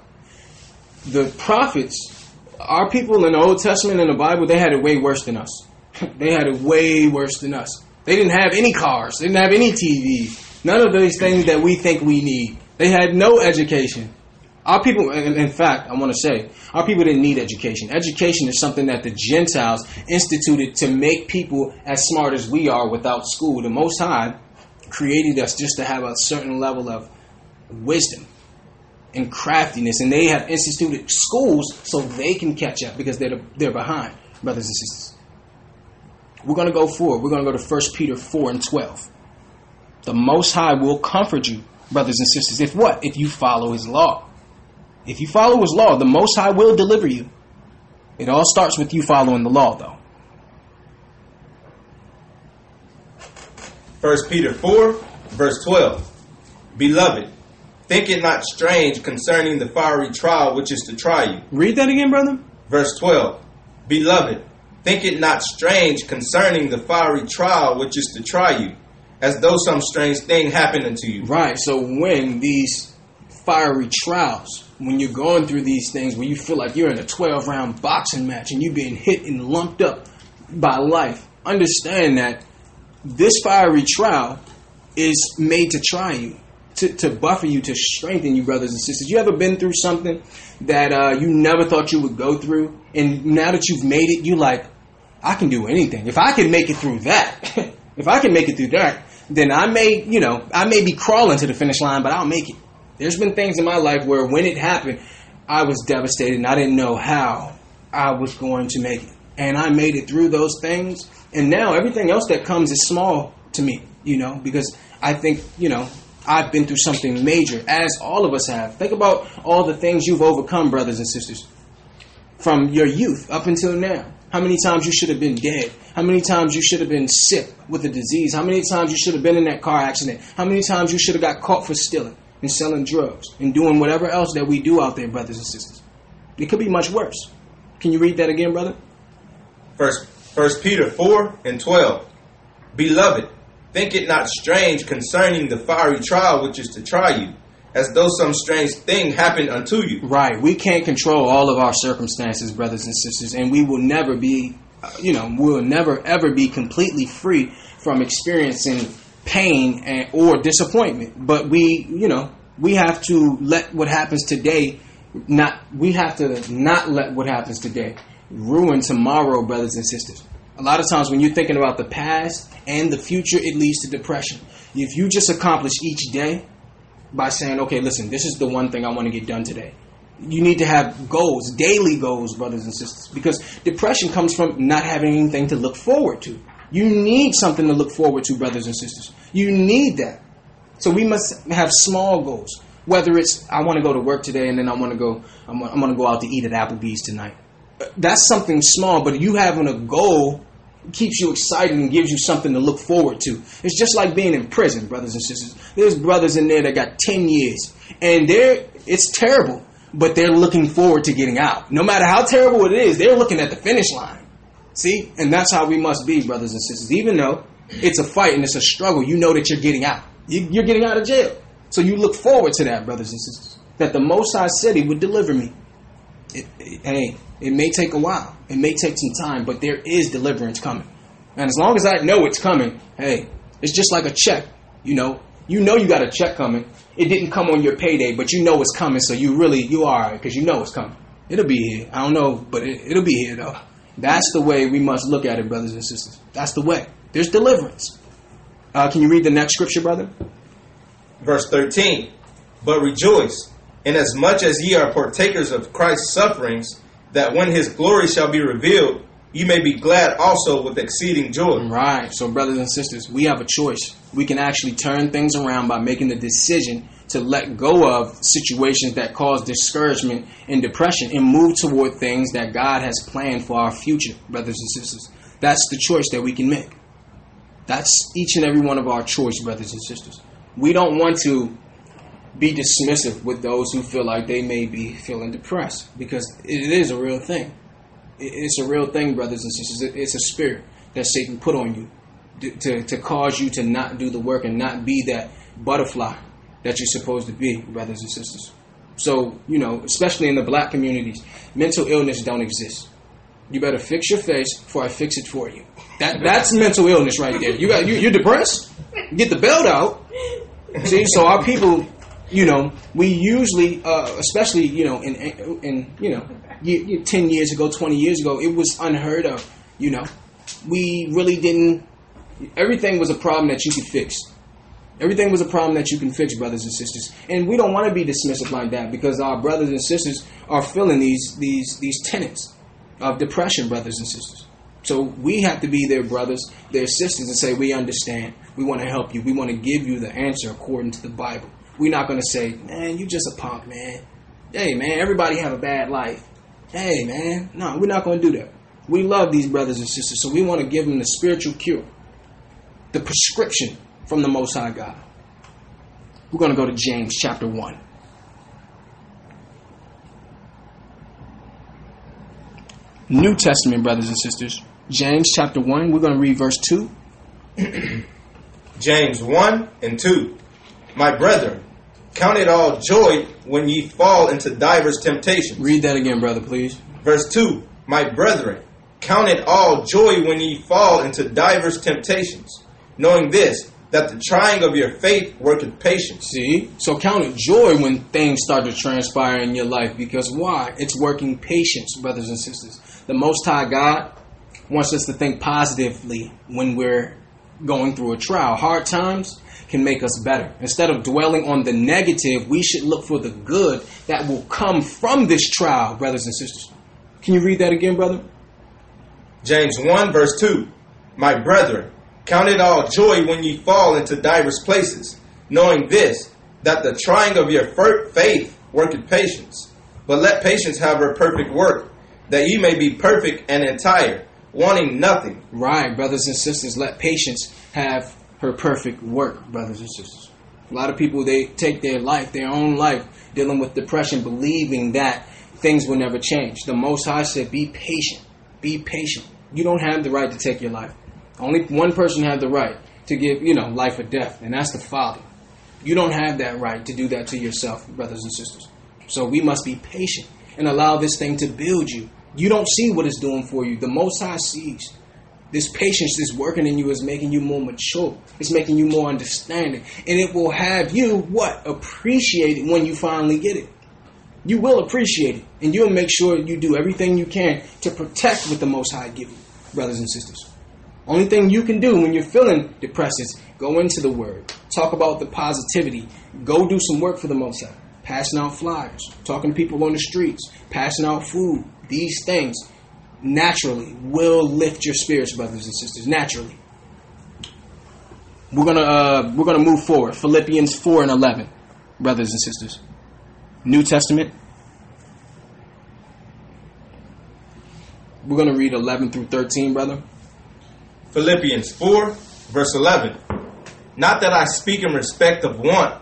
The prophets, our people in the Old Testament and the Bible, they had it way worse than us. they had it way worse than us. They didn't have any cars. They didn't have any TV. None of these things that we think we need. They had no education. Our people, in fact, I want to say, our people didn't need education. Education is something that the Gentiles instituted to make people as smart as we are without school. The Most High created us just to have a certain level of wisdom and craftiness, and they have instituted schools so they can catch up because they're they're behind, brothers and sisters. We're going to go forward. We're going to go to 1 Peter 4 and 12 the Most High will comfort you, brothers and sisters. If what? If you follow His law. If you follow His law, the Most High will deliver you. It all starts with you following the law, though. First Peter 4, verse 12. Beloved, think it not strange concerning the fiery trial which is to try you. Read that again, brother. Verse 12. Beloved, think it not strange concerning the fiery trial which is to try you as though some strange thing happened unto you. Right. So when these fiery trials, when you're going through these things where you feel like you're in a 12 round boxing match and you're being hit and lumped up by life, understand that this fiery trial is made to try you, to, to buffer you, to strengthen you, brothers and sisters. You ever been through something that uh, you never thought you would go through, and now that you've made it, you like, I can do anything. If I can make it through that, if I can make it through that, then I may, you know, I may be crawling to the finish line, but I'll make it. There's been things in my life where when it happened, I was devastated and I didn't know how I was going to make it. And I made it through those things. And now everything else that comes is small to me, you know, because I think, you know, I've been through something major, as all of us have. Think about all the things you've overcome, brothers and sisters, from your youth up until now. How many times you should have been dead? How many times you should have been sick with a disease? How many times you should have been in that car accident? How many times you should have got caught for stealing and selling drugs and doing whatever else that we do out there, brothers and sisters? It could be much worse. Can you read that again, brother? First, First Peter 4 and 12. Beloved, think it not strange concerning the fiery trial which is to try you, as though some strange thing happened unto you. Right. We can't control all of our circumstances, brothers and sisters, and we will never be, uh, you know, we'll never ever be completely free from experiencing pain and, or disappointment. But we, you know, we have to let what happens today not we have to not let what happens today ruin tomorrow, brothers and sisters. A lot of times when you're thinking about the past and the future, it leads to depression. If you just accomplish each day by saying, okay, listen, this is the one thing I want to get done today. You need to have goals, daily goals, brothers and sisters, because depression comes from not having anything to look forward to. You need something to look forward to, brothers and sisters. You need that. So we must have small goals. Whether it's I want to go to work today and then I want to go I'm, I'm going to go out to eat at Applebee's tonight. That's something small, but you having a goal keeps you excited and gives you something to look forward to. It's just like being in prison, brothers and sisters. There's brothers in there that got 10 years and they're it's terrible, but they're looking forward to getting out. No matter how terrible it is, they're looking at the finish line. See? And that's how we must be, brothers and sisters. Even though it's a fight and it's a struggle, you know that you're getting out. You're getting out of jail. So you look forward to that, brothers and sisters. That the Most High said He would deliver me. It, it, hey, it may take a while. It may take some time, but there is deliverance coming. And as long as I know it's coming, hey, it's just like a check. You know, you know you got a check coming. It didn't come on your payday, but you know it's coming, so you really you are because you know it's coming. It'll be here. I don't know, but it, it'll be here though. That's the way we must look at it, brothers and sisters. That's the way. There's deliverance. Uh, can you read the next scripture, brother? Verse 13. But rejoice, inasmuch as ye are partakers of Christ's sufferings, that when his glory shall be revealed, you may be glad also with exceeding joy. Right. So, brothers and sisters, we have a choice. We can actually turn things around by making the decision to let go of situations that cause discouragement and depression and move toward things that God has planned for our future, brothers and sisters. That's the choice that we can make. That's each and every one of our choice, brothers and sisters. We don't want to be dismissive with those who feel like they may be feeling depressed because it is a real thing. It's a real thing, brothers and sisters. It's a spirit that Satan put on you to, to cause you to not do the work and not be that butterfly that you're supposed to be, brothers and sisters. So, you know, especially in the black communities, mental illness don't exist. You better fix your face before I fix it for you. That that's mental illness right there. You got you, you're depressed. Get the belt out. See, so our people you know, we usually, uh, especially you know, in in you know, ten years ago, twenty years ago, it was unheard of. You know, we really didn't. Everything was a problem that you could fix. Everything was a problem that you can fix, brothers and sisters. And we don't want to be dismissive like that because our brothers and sisters are feeling these these these tenets of depression, brothers and sisters. So we have to be their brothers, their sisters, and say, We understand. We want to help you. We want to give you the answer according to the Bible. We're not going to say, man, you just a punk, man. Hey, man, everybody have a bad life. Hey, man. No, we're not going to do that. We love these brothers and sisters, so we want to give them the spiritual cure, the prescription from the Most High God. We're going to go to James chapter 1. New Testament, brothers and sisters. James chapter 1, we're going to read verse 2. James 1 and 2. My brethren, count it all joy when ye fall into divers temptations. Read that again, brother, please. Verse 2 My brethren, count it all joy when ye fall into divers temptations, knowing this, that the trying of your faith worketh patience. See? So count it joy when things start to transpire in your life because why? It's working patience, brothers and sisters. The Most High God wants us to think positively when we're going through a trial. Hard times can make us better. Instead of dwelling on the negative, we should look for the good that will come from this trial, brothers and sisters. Can you read that again, brother? James 1 verse 2. My brethren, count it all joy when ye fall into divers places, knowing this, that the trying of your faith worketh patience. But let patience have her perfect work, that ye may be perfect and entire, wanting nothing. Right, brothers and sisters, let patience have her perfect work, brothers and sisters. A lot of people they take their life, their own life, dealing with depression, believing that things will never change. The Most High said, "Be patient. Be patient. You don't have the right to take your life. Only one person has the right to give, you know, life or death, and that's the Father. You don't have that right to do that to yourself, brothers and sisters. So we must be patient and allow this thing to build you. You don't see what it's doing for you. The Most High sees. This patience that's working in you is making you more mature. It's making you more understanding. And it will have you, what? Appreciate it when you finally get it. You will appreciate it. And you'll make sure you do everything you can to protect what the Most High give you, brothers and sisters. Only thing you can do when you're feeling depressed is go into the Word. Talk about the positivity. Go do some work for the Most High. Passing out flyers. Talking to people on the streets. Passing out food. These things naturally will lift your spirits, brothers and sisters. Naturally. We're gonna uh, we're gonna move forward. Philippians four and eleven, brothers and sisters. New Testament. We're gonna read eleven through thirteen, brother. Philippians 4 verse 11. Not that I speak in respect of want,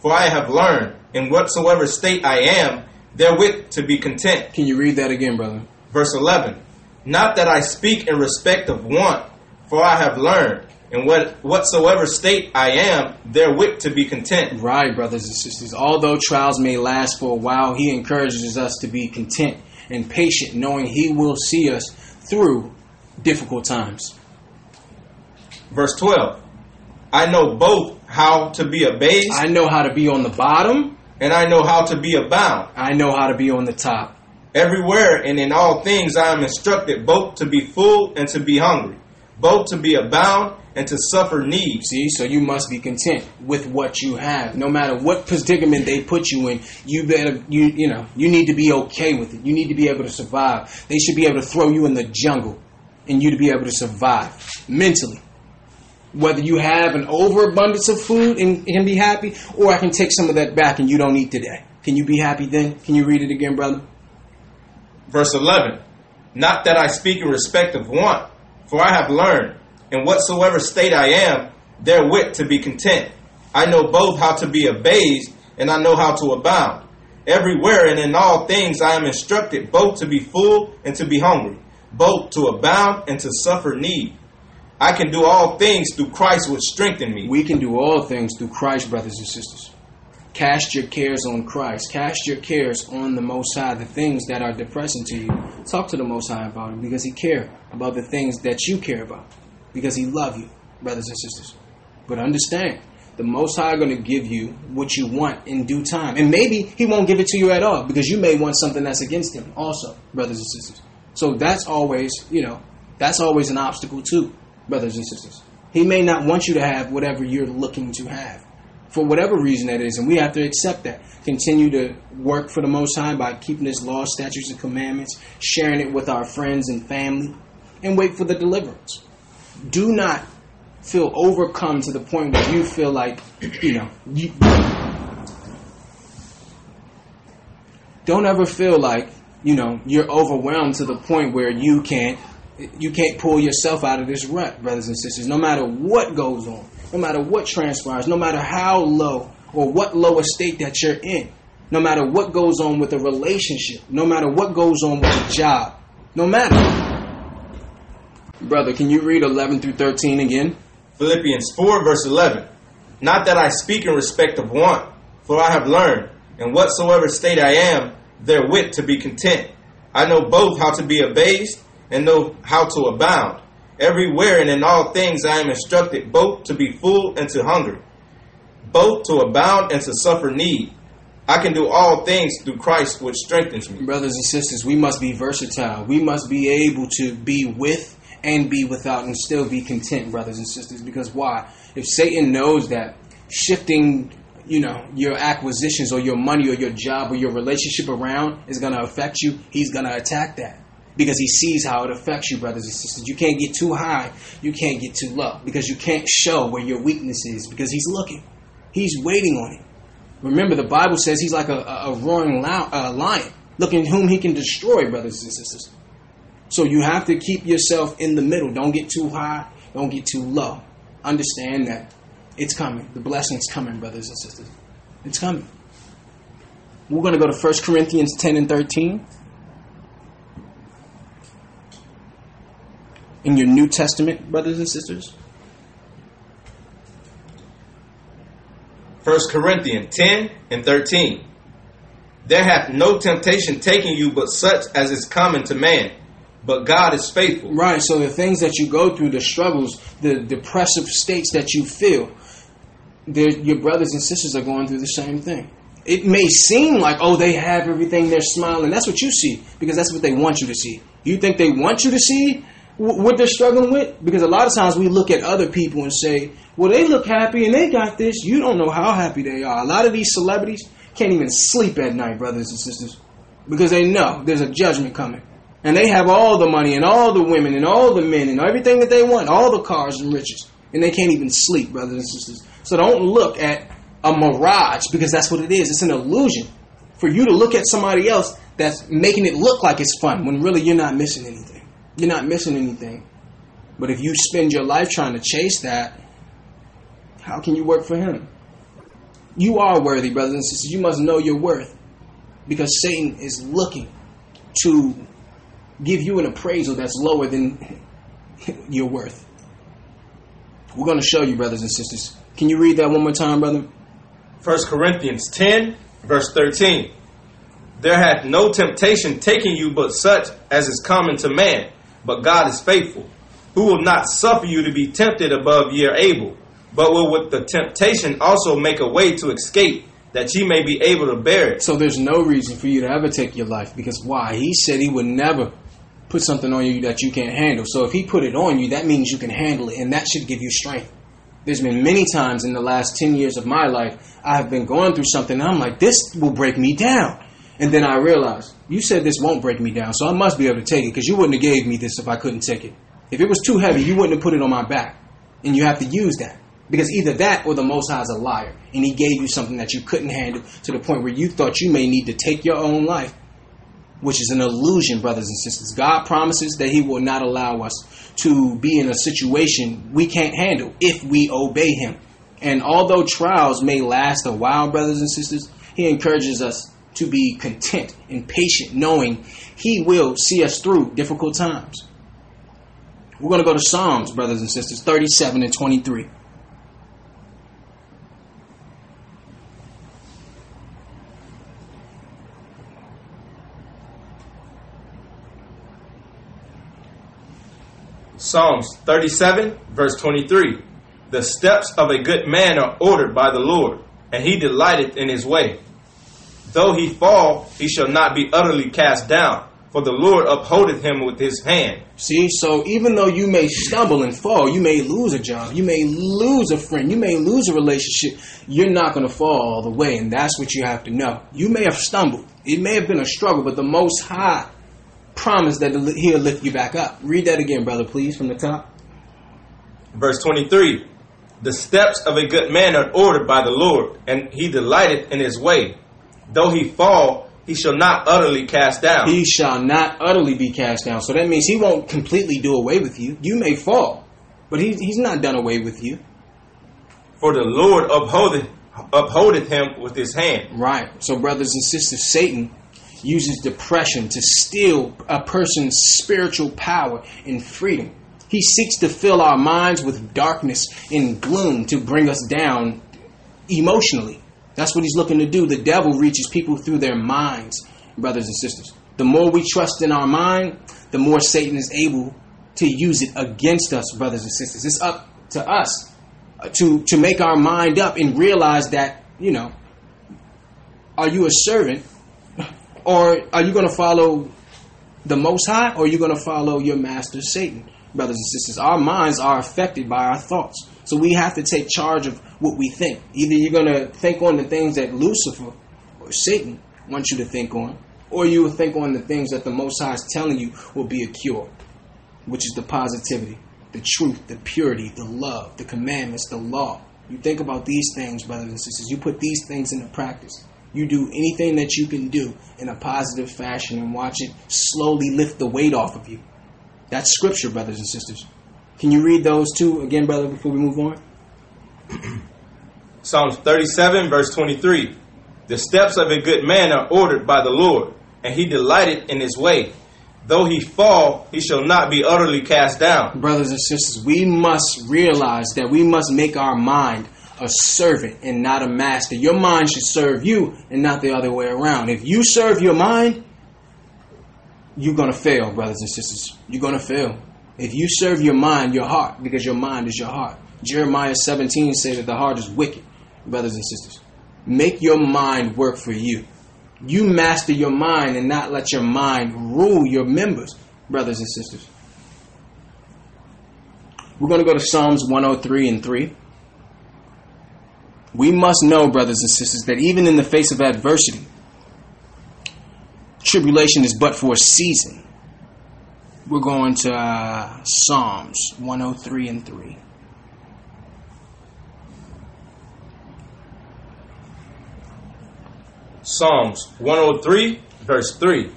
for I have learned in whatsoever state I am therewith to be content. Can you read that again, brother? Verse 11. Not that I speak in respect of want, for I have learned in what whatsoever state I am therewith to be content. Right, brothers and sisters. Although trials may last for a while, he encourages us to be content and patient, knowing he will see us through difficult times. Verse 12. I know both how to be abased I know how to be on the bottom, and I know how to be abound. I know how to be on the top. Everywhere and in all things I am instructed both to be full and to be hungry, both to be abound and to suffer need. See, so you must be content with what you have. No matter what predicament they put you in, you better you you know, you need to be okay with it. You need to be able to survive. They should be able to throw you in the jungle and you to be able to survive mentally. Whether you have an overabundance of food and can be happy, or I can take some of that back and you don't eat today. Can you be happy then? Can you read it again, brother? Verse 11 Not that I speak in respect of want, for I have learned, in whatsoever state I am, therewith to be content. I know both how to be abased, and I know how to abound. Everywhere and in all things I am instructed both to be full and to be hungry, both to abound and to suffer need. I can do all things through Christ which strengthen me. We can do all things through Christ, brothers and sisters. Cast your cares on Christ. Cast your cares on the Most High, the things that are depressing to you. Talk to the Most High about it because He cares about the things that you care about. Because He love you, brothers and sisters. But understand, the Most High going to give you what you want in due time. And maybe He won't give it to you at all because you may want something that's against Him also, brothers and sisters. So that's always, you know, that's always an obstacle too, brothers and sisters. He may not want you to have whatever you're looking to have for whatever reason that is, and we have to accept that. Continue to work for the Most High by keeping His laws, statutes, and commandments, sharing it with our friends and family, and wait for the deliverance. Do not feel overcome to the point where you feel like, you know, you don't ever feel like, you know, you're overwhelmed to the point where you can't you can't pull yourself out of this rut, brothers and sisters, no matter what goes on no matter what transpires, no matter how low or what lower state that you're in, no matter what goes on with a relationship, no matter what goes on with a job, no matter. Brother, can you read 11 through 13 again? Philippians 4, verse 11. Not that I speak in respect of want, for I have learned, in whatsoever state I am, therewith to be content. I know both how to be abased and know how to abound. Everywhere and in all things I am instructed both to be full and to hunger, both to abound and to suffer need. I can do all things through Christ which strengthens me. Brothers and sisters, we must be versatile. We must be able to be with and be without and still be content, brothers and sisters. Because why? If Satan knows that shifting, you know, your acquisitions or your money or your job or your relationship around is going to affect you, he's going to attack that. Because he sees how it affects you, brothers and sisters. You can't get too high, you can't get too low. Because you can't show where your weakness is. Because he's looking, he's waiting on it. Remember, the Bible says he's like a, a, roaring lion, uh, lion, looking whom he can destroy, brothers and sisters. So you have to keep yourself in the middle. Don't get too high, don't get too low. Understand that it's coming. The blessing's coming, brothers and sisters. It's coming. We're going to go to 1 Corinthians 10 and 13. In your New Testament, brothers and sisters. 1 Corinthians 10 and 13. There hath no temptation taken you but such as is common to man. But God is faithful. Right, so the things that you go through, the struggles, the depressive states that you feel, your brothers and sisters are going through the same thing. It may seem like, oh, they have everything, they're smiling. That's what you see because that's what they want you to see. You think they want you to see what they're struggling with? Because a lot of times we look at other people and say, well, they look happy and they got this. You don't know how happy they are. A lot of these celebrities can't even sleep at night, brothers and sisters, because they know there's a judgment coming. And they have all the money and all the women and all the men and everything that they want, all the cars and riches. And they can't even sleep, brothers and sisters. So don't look at a mirage because that's what it is. It's an illusion. For you to look at somebody else that's making it look like it's fun when really you're not missing anything. You're not missing anything. But if you spend your life trying to chase that, how can you work for him? You are worthy, brothers and sisters. You must know your worth because Satan is looking to give you an appraisal that's lower than your worth. We're going to show you, brothers and sisters. Can you read that one more time, brother? 1 Corinthians 10, verse 13. There hath no temptation taken you but such as is common to man, but God is faithful, who will not suffer you to be tempted above ye are able but will with the temptation also make a way to escape that ye may be able to bear it. So there's no reason for you to ever take your life because why? He said he would never put something on you that you can't handle. So if he put it on you, that means you can handle it and that should give you strength. There's been many times in the last 10 years of my life I have been going through something and I'm like this will break me down. And then I realized you said this won't break me down, so I must be able to take it because you wouldn't have gave me this if I couldn't take it. If it was too heavy, you wouldn't have put it on my back. And you have to use that. Because either that or the Most High is a liar. And he gave you something that you couldn't handle to the point where you thought you may need to take your own life, which is an illusion, brothers and sisters. God promises that he will not allow us to be in a situation we can't handle if we obey him. And although trials may last a while, brothers and sisters, he encourages us to be content and patient, knowing he will see us through difficult times. We're going to go to Psalms, brothers and sisters, 37 and 23. Psalms 37, verse 23. The steps of a good man are ordered by the Lord, and he delighteth in his way. Though he fall, he shall not be utterly cast down, for the Lord upholdeth him with his hand. See, so even though you may stumble and fall, you may lose a job, you may lose a friend, you may lose a relationship, you're not going to fall all the way, and that's what you have to know. You may have stumbled, it may have been a struggle, but the Most High promise that he'll lift you back up. Read that again, brother, please, from the top. Verse 23 The steps of a good man are ordered by the Lord, and he delighteth in his way. Though he fall, he shall not utterly cast down. He shall not utterly be cast down. So that means he won't completely do away with you. You may fall, but he, he's not done away with you. For the Lord upholdeth, upholdeth him with his hand. Right. So, brothers and sisters, Satan uses depression to steal a person's spiritual power and freedom. He seeks to fill our minds with darkness and gloom to bring us down emotionally. That's what he's looking to do. The devil reaches people through their minds, brothers and sisters. The more we trust in our mind, the more Satan is able to use it against us, brothers and sisters. It's up to us uh, to to make our mind up and realize that you know, are you a servant, or are you going to follow the Most High, or are you going to follow your master Satan, brothers and sisters? Our minds are affected by our thoughts, so we have to take charge of what we think. Either you're going to think on the things that Lucifer or Satan wants you to think on, or you will think on the things that the Most High is telling you will be a cure, which is the positivity, the truth, the purity, the love, the commandments, the law. You think about these things, brothers and sisters. You put these things into practice. You do anything that you can do in a positive fashion and watch it slowly lift the weight off of you. That's scripture, brothers and sisters. Can you read those two again, brother, before we move on? Psalms 37, verse 23. The steps of a good man are ordered by the Lord, and he delighted in his way. Though he fall, he shall not be utterly cast down. Brothers and sisters, we must realize that we must make our mind a servant and not a master. Your mind should serve you and not the other way around. If you serve your mind, you're going to fail, brothers and sisters. You're going to fail. If you serve your mind, your heart, because your mind is your heart. Jeremiah 17 says that the heart is wicked, brothers and sisters. Make your mind work for you. You master your mind and not let your mind rule your members, brothers and sisters. We're going to go to Psalms 103 and 3. We must know, brothers and sisters, that even in the face of adversity, tribulation is but for a season. We're going to uh, Psalms 103 and 3. Psalms 103, verse 3.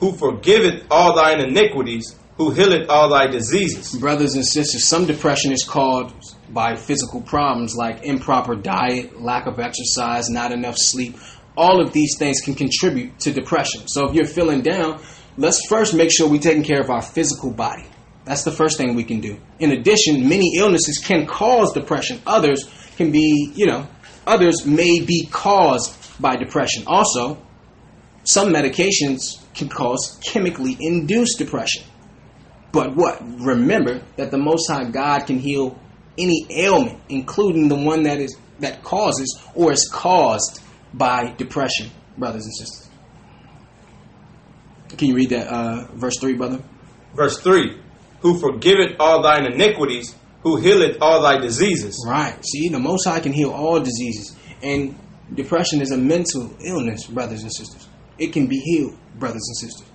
Who forgiveth all thine iniquities, who healeth all thy diseases. Brothers and sisters, some depression is caused by physical problems like improper diet, lack of exercise, not enough sleep. All of these things can contribute to depression. So if you're feeling down, let's first make sure we're taking care of our physical body. That's the first thing we can do. In addition, many illnesses can cause depression. Others can be, you know, others may be caused by depression. Also, some medications can cause chemically induced depression. But what? Remember that the Most High God can heal any ailment, including the one that is that causes or is caused by depression, brothers and sisters. Can you read that uh, verse three, brother? Verse 3. Who forgiveth all thine iniquities, who healeth all thy diseases. Right. See, the Most High can heal all diseases, and depression is a mental illness, brothers and sisters. It can be healed, brothers and sisters.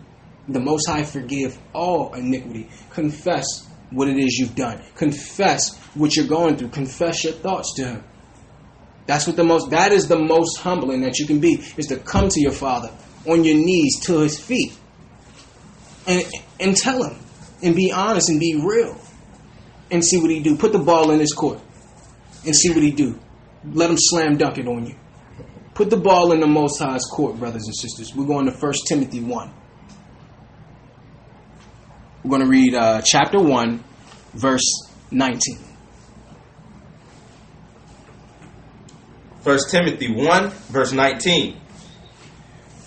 The Most High forgive all iniquity. Confess what it is you've done. Confess what you're going through. Confess your thoughts to Him. That's what the most. That is the most humbling that you can be. Is to come to your Father on your knees to His feet, and and tell Him, and be honest and be real, and see what He do. Put the ball in His court, and see what He do. Let Him slam dunk it on you. Put the ball in the Most High's court, brothers and sisters. We're going to 1 Timothy 1. We're going to read uh, chapter 1, verse 19. 1 Timothy 1, verse 19.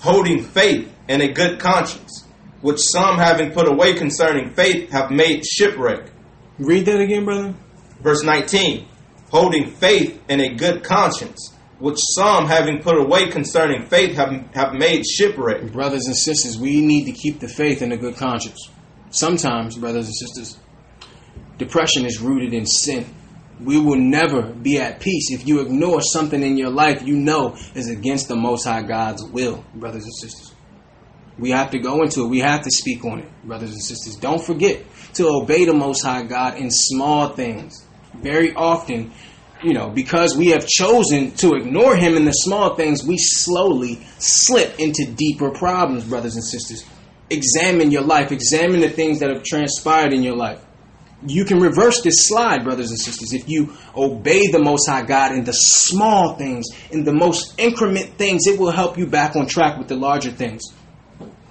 Holding faith and a good conscience, which some having put away concerning faith have made shipwreck. Read that again, brother. Verse 19. Holding faith and a good conscience, which some having put away concerning faith have, have made shipwreck. Brothers and sisters, we need to keep the faith and a good conscience. Sometimes, brothers and sisters, depression is rooted in sin. We will never be at peace if you ignore something in your life you know is against the Most High God's will, brothers and sisters. We have to go into it. We have to speak on it, brothers and sisters. Don't forget to obey the Most High God in small things. Very often, you know, because we have chosen to ignore Him in the small things, we slowly slip into deeper problems, brothers and sisters. Examine your life, examine the things that have transpired in your life. You can reverse this slide, brothers and sisters, if you obey the Most High God in the small things, in the most increment things. It will help you back on track with the larger things.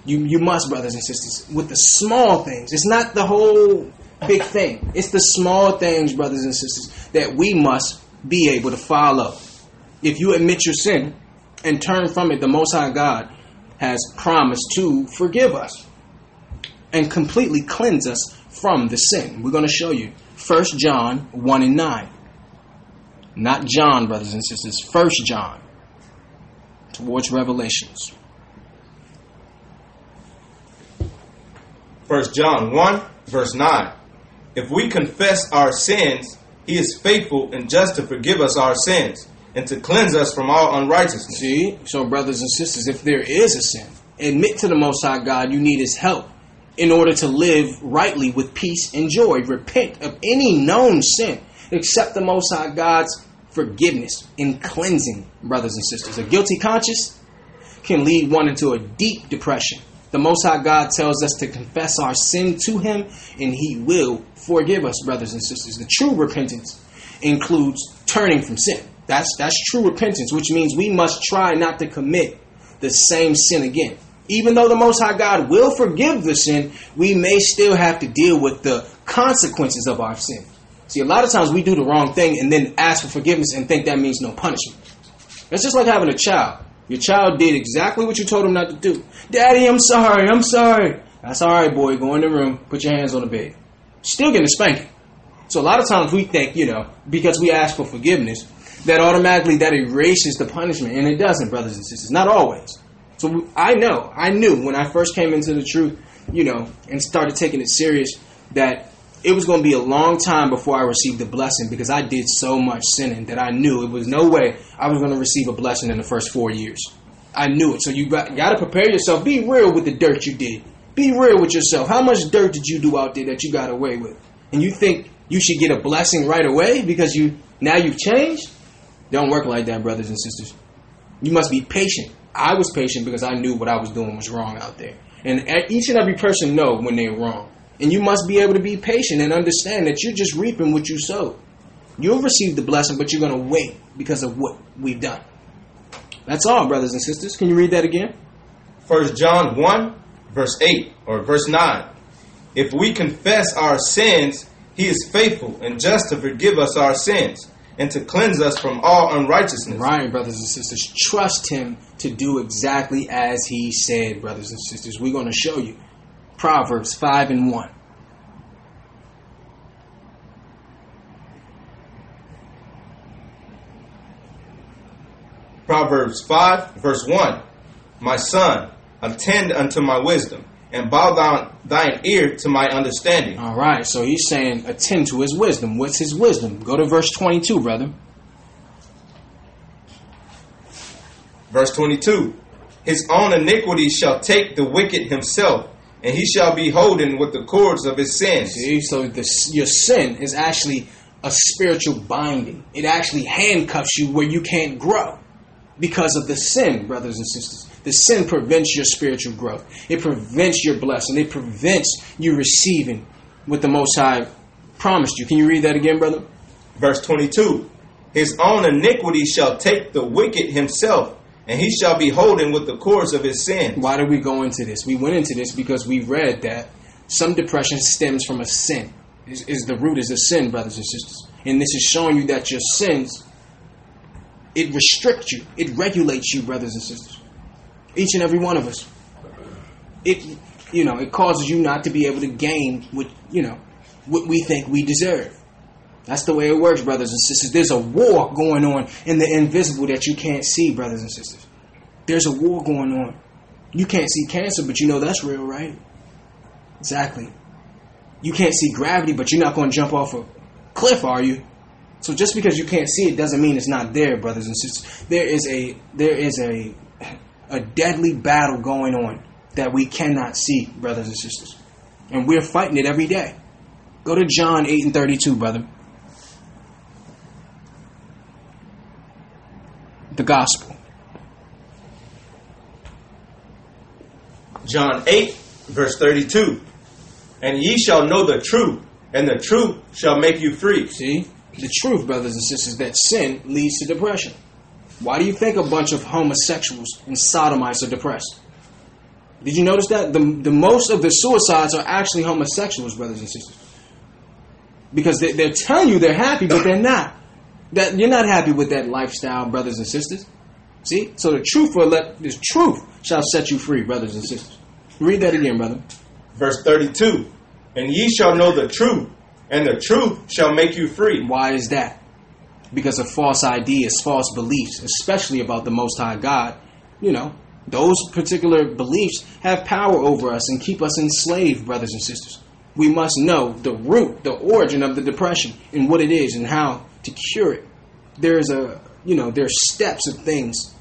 You you must, brothers and sisters, with the small things. It's not the whole big thing. It's the small things, brothers and sisters, that we must be able to follow. If you admit your sin and turn from it, the Most High God has promised to forgive us and completely cleanse us from the sin. We're going to show you. 1 John 1 and 9. Not John, brothers and sisters. 1 John. Towards Revelations. 1 John 1, verse 9. If we confess our sins, he is faithful and just to forgive us our sins and to cleanse us from all unrighteousness. See? So, brothers and sisters, if there is a sin, admit to the Most High God you need His help in order to live rightly with peace and joy. Repent of any known sin. Accept the Most High God's forgiveness and cleansing, brothers and sisters. A guilty conscience can lead one into a deep depression. The Most High God tells us to confess our sin to Him, and He will forgive us, brothers and sisters. The true repentance includes turning from sin. That's that's true repentance, which means we must try not to commit the same sin again. Even though the Most High God will forgive the sin, we may still have to deal with the consequences of our sin. See, a lot of times we do the wrong thing and then ask for forgiveness and think that means no punishment. It's just like having a child. Your child did exactly what you told him not to do. Daddy, I'm sorry, I'm sorry. That's all right, boy. Go in the room, put your hands on the bed. Still getting a spanking. So a lot of times we think, you know, because we ask for forgiveness, that automatically that erases the punishment, and it doesn't, brothers and sisters. Not always. So I know, I knew when I first came into the truth, you know, and started taking it serious, that it was going to be a long time before I received the blessing because I did so much sinning that I knew it was no way I was going to receive a blessing in the first four years. I knew it. So you got, got to prepare yourself. Be real with the dirt you did. Be real with yourself. How much dirt did you do out there that you got away with? And you think you should get a blessing right away because you now you've changed? Don't work like that, brothers and sisters. You must be patient. I was patient because I knew what I was doing was wrong out there. And each and every person know when they're wrong. And you must be able to be patient and understand that you're just reaping what you sow. You'll receive the blessing, but you're going to wait because of what we've done. That's all, brothers and sisters. Can you read that again? 1 John 1, verse 8 or verse 9. If we confess our sins, he is faithful and just to forgive us our sins and to cleanse us from all unrighteousness. Right, brothers and sisters. Trust him to do exactly as he said, brothers and sisters. We're going to show you. Proverbs 5 and 1. Proverbs 5, verse 1. My son, attend unto my wisdom, and bow down thine ear to my understanding. All right, so he's saying attend to his wisdom. What's his wisdom? Go to verse 22, brother. Verse 22. His own iniquity shall take the wicked himself, and he shall be holden with the cords of his sins. See, so the, your sin is actually a spiritual binding. It actually handcuffs you where you can't grow because of the sin, brothers and sisters. The sin prevents your spiritual growth. It prevents your blessing. It prevents you receiving what the Most High promised you. Can you read that again, brother? Verse 22. His own iniquity shall take the wicked himself, and he shall be holden with the cords of his sin. Why did we go into this? We went into this because we read that some depression stems from a sin. Is, is the root is a sin, brothers and sisters. And this is showing you that your sins it restricts you, it regulates you, brothers and sisters. Each and every one of us. It you know, it causes you not to be able to gain what you know what we think we deserve. That's the way it works, brothers and sisters. There's a war going on in the invisible that you can't see, brothers and sisters. There's a war going on. You can't see cancer, but you know that's real, right? Exactly. You can't see gravity, but you're not going to jump off a cliff, are you? So just because you can't see it doesn't mean it's not there, brothers and sisters. There is a there is a a deadly battle going on that we cannot see, brothers and sisters. And we're fighting it every day. Go to John 8 and 32, brother. The gospel. John 8, verse 32. And ye shall know the truth, and the truth shall make you free. See? The truth, brothers and sisters, that sin leads to depression. Why do you think a bunch of homosexuals and sodomites are depressed? Did you notice that? The, the most of the suicides are actually homosexuals, brothers and sisters. Because they, they're telling you they're happy, but they're not. That You're not happy with that lifestyle, brothers and sisters. See? So the truth will let the truth shall set you free, brothers and sisters. Read that again, brother. Verse 32. And ye shall know the truth, and the truth shall make you free. Why is that? Because of false ideas, false beliefs, especially about the Most High God. You know, those particular beliefs have power over us and keep us enslaved, brothers and sisters. We must know the root, the origin of the depression, and what it is, and how to cure it. There's a, you know, there's steps of things,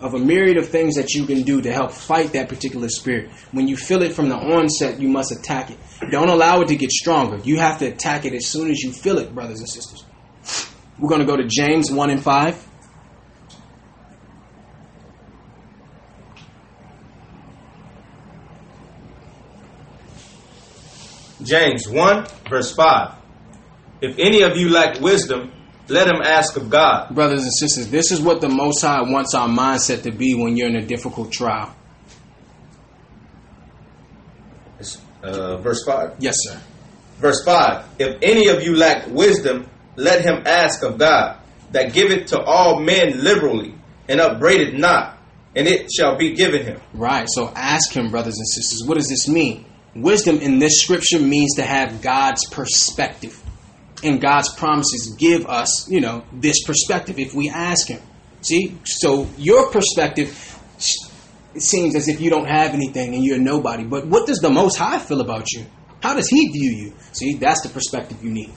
of a myriad of things that you can do to help fight that particular spirit. When you feel it from the onset, you must attack it. Don't allow it to get stronger. You have to attack it as soon as you feel it, brothers and sisters. We're going to go to James 1 and 5. James 1, verse 5. If any of you lack wisdom, let him ask of God. Brothers and sisters, this is what the Most High wants our mindset to be when you're in a difficult trial. Uh, verse 5. Yes, sir. Verse 5 If any of you lack wisdom, let him ask of God, that giveth to all men liberally, and upbraideth not, and it shall be given him. Right. So ask him, brothers and sisters. What does this mean? Wisdom in this scripture means to have God's perspective. And God's promises give us, you know, this perspective if we ask him. See? So your perspective it seems as if you don't have anything and you're nobody. But what does the Most High feel about you? How does He view you? See, that's the perspective you need.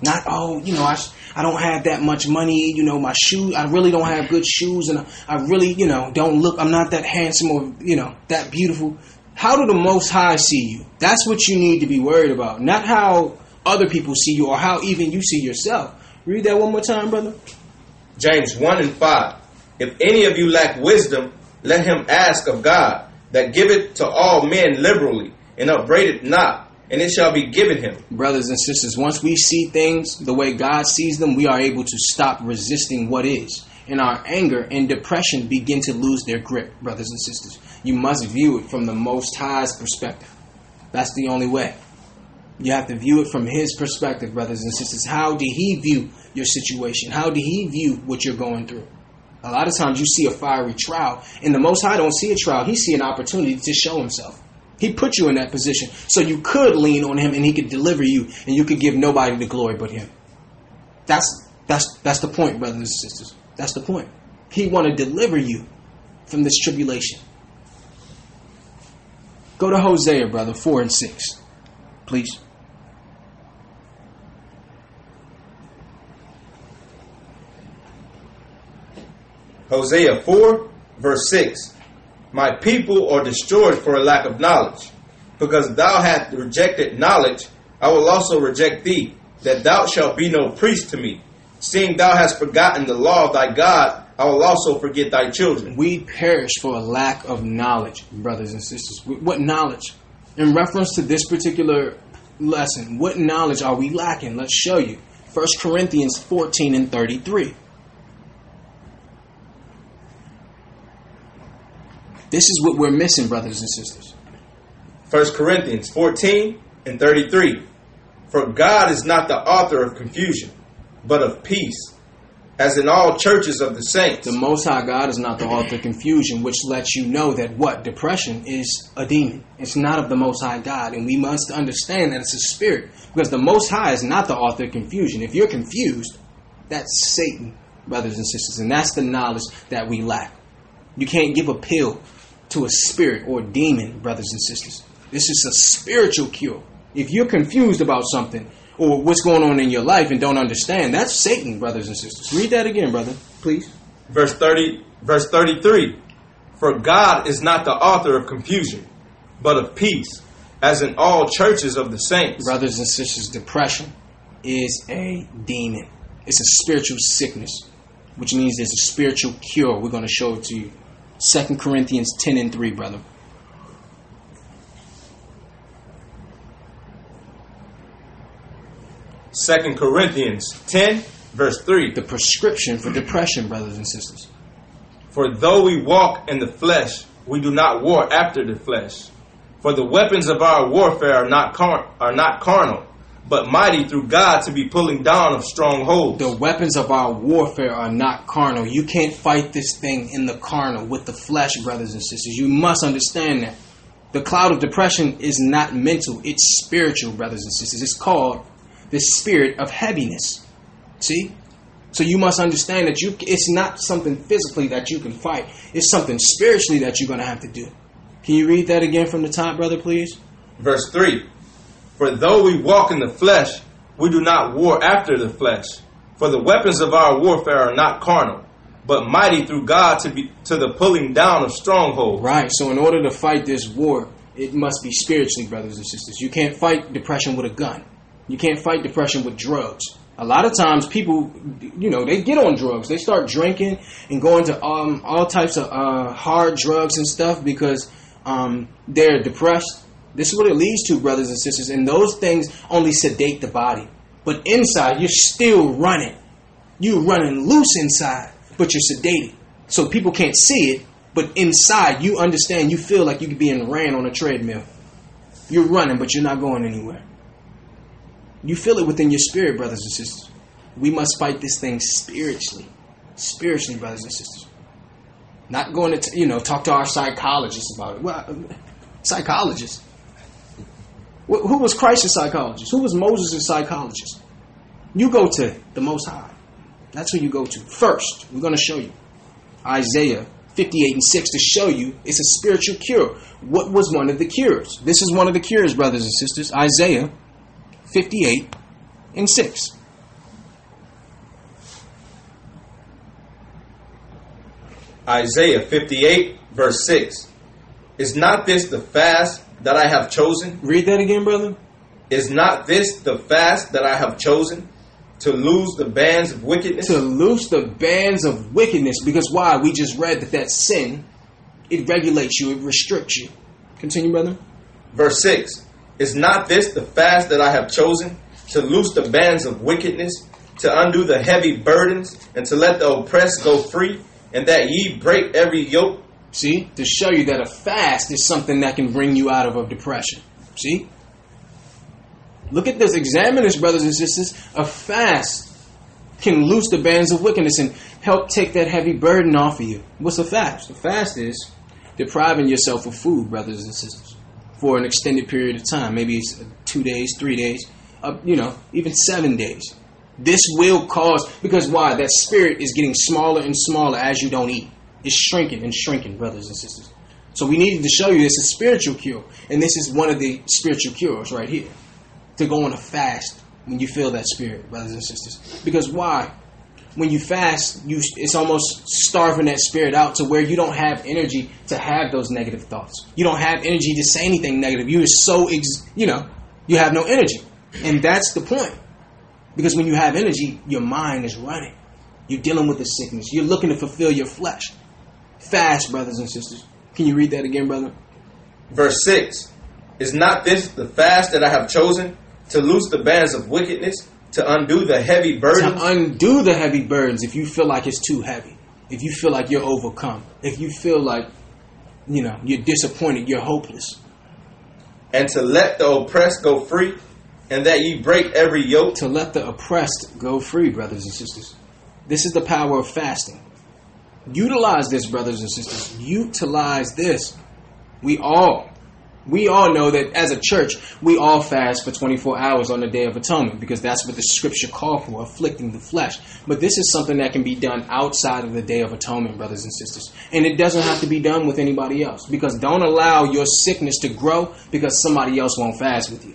Not, oh, you know, I, I don't have that much money, you know, my shoes, I really don't have good shoes, and I, I really, you know, don't look, I'm not that handsome or, you know, that beautiful. How do the Most High see you? That's what you need to be worried about. Not how other people see you or how even you see yourself. Read that one more time, brother. James 1 and 5. If any of you lack wisdom, let him ask of God, that giveth to all men liberally, and upbraideth not, and it shall be given him. Brothers and sisters, once we see things the way God sees them, we are able to stop resisting what is. And our anger and depression begin to lose their grip, brothers and sisters. You must view it from the Most High's perspective. That's the only way. You have to view it from His perspective, brothers and sisters. How did He view your situation? How did He view what you're going through? A lot of times you see a fiery trial, and the Most High don't see a trial. He see an opportunity to show Himself. He put you in that position so you could lean on Him, and He could deliver you, and you could give nobody the glory but Him. That's that's that's the point, brothers and sisters. That's the point. He want to deliver you from this tribulation. Go to Hosea, brother, four and six, please. Hosea 4, verse 6. My people are destroyed for a lack of knowledge. Because thou hast rejected knowledge, I will also reject thee, that thou shalt be no priest to me. Seeing thou hast forgotten the law of thy God, I will also forget thy children. We perish for a lack of knowledge, brothers and sisters. What knowledge? In reference to this particular lesson, what knowledge are we lacking? Let's show you. 1 Corinthians 14 and 33. This is what we're missing, brothers and sisters. 1 Corinthians 14 and 33. For God is not the author of confusion, but of peace, as in all churches of the saints. The Most High God is not the author of confusion, which lets you know that what? Depression is a demon. It's not of the Most High God. And we must understand that it's a spirit. Because the Most High is not the author of confusion. If you're confused, that's Satan, brothers and sisters. And that's the knowledge that we lack. You can't give a pill to a spirit or a demon, brothers and sisters. This is a spiritual cure. If you're confused about something or what's going on in your life and don't understand, that's Satan, brothers and sisters. Read that again, brother, please. Verse 30, verse 33. For God is not the author of confusion, but of peace, as in all churches of the saints. Brothers and sisters, depression is a demon. It's a spiritual sickness, which means there's a spiritual cure. We're going to show it to you. 2 Corinthians 10 and 3, brother. Second Corinthians 10, verse 3. The prescription for depression, brothers and sisters. For though we walk in the flesh, we do not war after the flesh. For the weapons of our warfare are not, car- are not carnal, but mighty through God to be pulling down of strongholds. The weapons of our warfare are not carnal. You can't fight this thing in the carnal with the flesh, brothers and sisters. You must understand that. The cloud of depression is not mental, it's spiritual, brothers and sisters. It's called the spirit of heaviness. See? So you must understand that you it's not something physically that you can fight. It's something spiritually that you're going to have to do. Can you read that again from the top, brother, please? Verse 3 For though we walk in the flesh, we do not war after the flesh. For the weapons of our warfare are not carnal, but mighty through God to be to the pulling down of strongholds. Right. So in order to fight this war, it must be spiritually, brothers and sisters. You can't fight depression with a gun. You can't fight depression with drugs. A lot of times, people, you know, they get on drugs. They start drinking and going to um, all types of uh, hard drugs and stuff because um, they're depressed. This is what it leads to, brothers and sisters. And those things only sedate the body. But inside, you're still running. You're running loose inside, but you're sedated. So people can't see it, but inside, you understand, you feel like you're being ran on a treadmill. You're running, but you're not going anywhere. You feel it within your spirit, brothers and sisters. We must fight this thing spiritually. Spiritually, brothers and sisters. Not going to, you know, talk to our psychologists about it. Well, psychologists. Wh- Who was Christ's psychologist? Who was Moses' psychologist? You go to the Most High. That's who you go to. First, we're going to show you Isaiah 58 and 6 to show you it's a spiritual cure. What was one of the cures? This is one of the cures, brothers and sisters. Isaiah 58 and 6. Isaiah 58, verse 6. Is not this the fast that I have chosen? Read that again, brother. Is not this the fast that I have chosen? To lose the bands of wickedness? To loose the bands of wickedness. Because why? We just read that that sin, it regulates you, it restricts you. Continue, brother. Verse 6 Is not this the fast that I have chosen? To loose the bands of wickedness, to undo the heavy burdens, and to let the oppressed go free, and that ye break every yoke? See? To show you that a fast is something that can bring you out of a depression. See? Look at this. Examine this, brothers and sisters. A fast can loose the bands of wickedness and help take that heavy burden off of you. What's a fast? A fast is depriving yourself of food, brothers and sisters, for an extended period of time. Maybe it's two days, three days, uh, you know, even seven days. This will cause, because why? That spirit is getting smaller and smaller as you don't eat. It's shrinking and shrinking, brothers and sisters. So we needed to show you this is a spiritual cure. And this is one of the spiritual cures right here. To go on a fast when you feel that spirit, brothers and sisters. Because why? When you fast, you it's almost starving that spirit out to where you don't have energy to have those negative thoughts. You don't have energy to say anything negative. You are so ex, you know, you have no energy. And that's the point. Because when you have energy, your mind is running. You're dealing with the sickness. You're looking to fulfill your flesh. Fast, brothers and sisters. Can you read that again, brother? Verse 6 Is not this the fast that I have chosen? To loose the bands of wickedness, to undo the heavy burdens? To undo the heavy burdens if you feel like it's too heavy. If you feel like you're overcome. If you feel like, you know, you're disappointed, you're hopeless. and to let the oppressed go free, and that ye break every yoke? To let the oppressed go free, brothers and sisters. This is the power of fasting. Utilize this, brothers and sisters. Utilize this. We all, we all know that as a church, we all fast for 24 hours on the Day of Atonement because that's what the scripture called for, afflicting the flesh. But this is something that can be done outside of the Day of Atonement, brothers and sisters. And it doesn't have to be done with anybody else because don't allow your sickness to grow because somebody else won't fast with you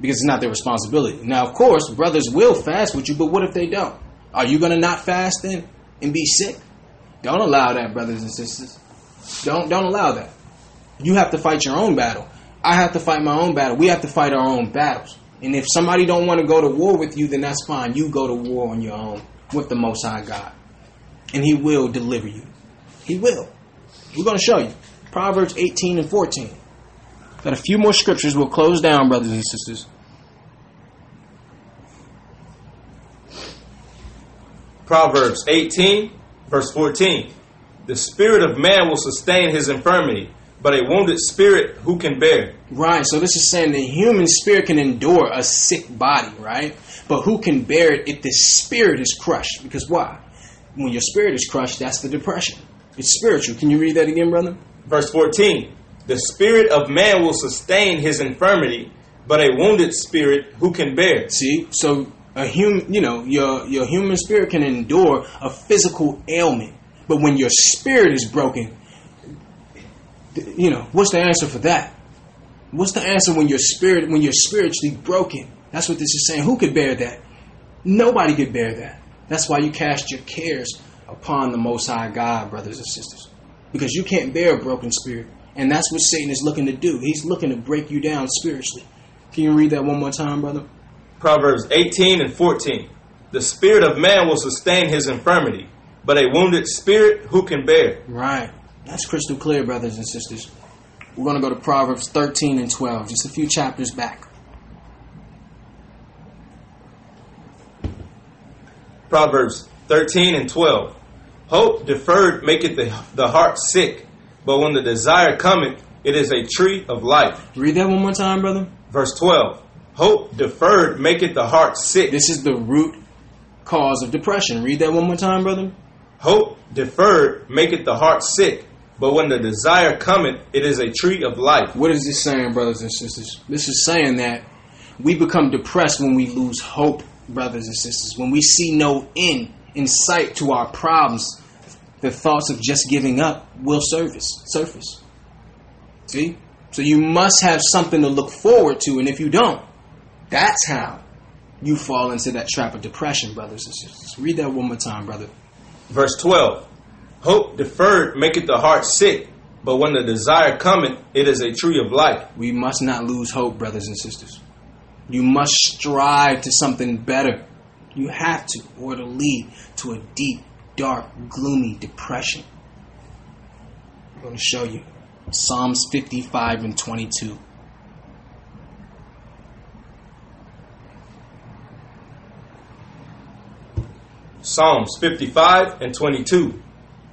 because it's not their responsibility. Now, of course, brothers will fast with you, but what if they don't? Are you going to not fast then and be sick? Don't allow that, brothers and sisters. Don't don't allow that. You have to fight your own battle. I have to fight my own battle. We have to fight our own battles. And if somebody don't want to go to war with you, then that's fine. You go to war on your own with the Most High God, and He will deliver you. He will. We're going to show you Proverbs 18 and 14. Got a few more scriptures. We'll close down, brothers and sisters. Proverbs 18, verse 14. The spirit of man will sustain his infirmity, but a wounded spirit who can bear? Right. So this is saying the human spirit can endure a sick body, right? But who can bear it if the spirit is crushed? Because why? When your spirit is crushed, that's the depression. It's spiritual. Can you read that again, brother? Verse 14. The spirit of man will sustain his infirmity, but a wounded spirit who can bear? See, so a human, you know, your your human spirit can endure a physical ailment, but when your spirit is broken, you know, what's the answer for that? What's the answer when your spirit when you're spiritually broken? That's what this is saying. Who could bear that? Nobody could bear that. That's why you cast your cares upon the Most High God, brothers and sisters, because you can't bear a broken spirit, and that's what Satan is looking to do. He's looking to break you down spiritually. Can you read that one more time, brother? Proverbs 18 and 14. The spirit of man will sustain his infirmity, but a wounded spirit who can bear? Right. That's crystal clear, brothers and sisters. We're going to go to Proverbs 13 and 12, just a few chapters back. Proverbs 13 and 12. Hope deferred maketh the, the heart sick, but when the desire cometh, it is a tree of life. Read that one more time, brother. Verse 12. Hope deferred maketh the heart sick. This is the root cause of depression. Read that one more time, brother. Hope deferred maketh the heart sick, but when the desire cometh, it is a tree of life. What is this saying, brothers and sisters? This is saying that we become depressed when we lose hope, brothers and sisters. When we see no end in sight to our problems, the thoughts of just giving up will surface. Surface. See? So you must have something to look forward to, and if you don't, that's how you fall into that trap of depression, brothers and sisters. Read that one more time, brother. Verse 12. Hope deferred maketh the heart sick, but when the desire cometh, it is a tree of life. We must not lose hope, brothers and sisters. You must strive to something better. You have to, or it'll lead to a deep, dark, gloomy depression. I'm going to show you. Psalms 55 and 22. Psalms 55 and 22.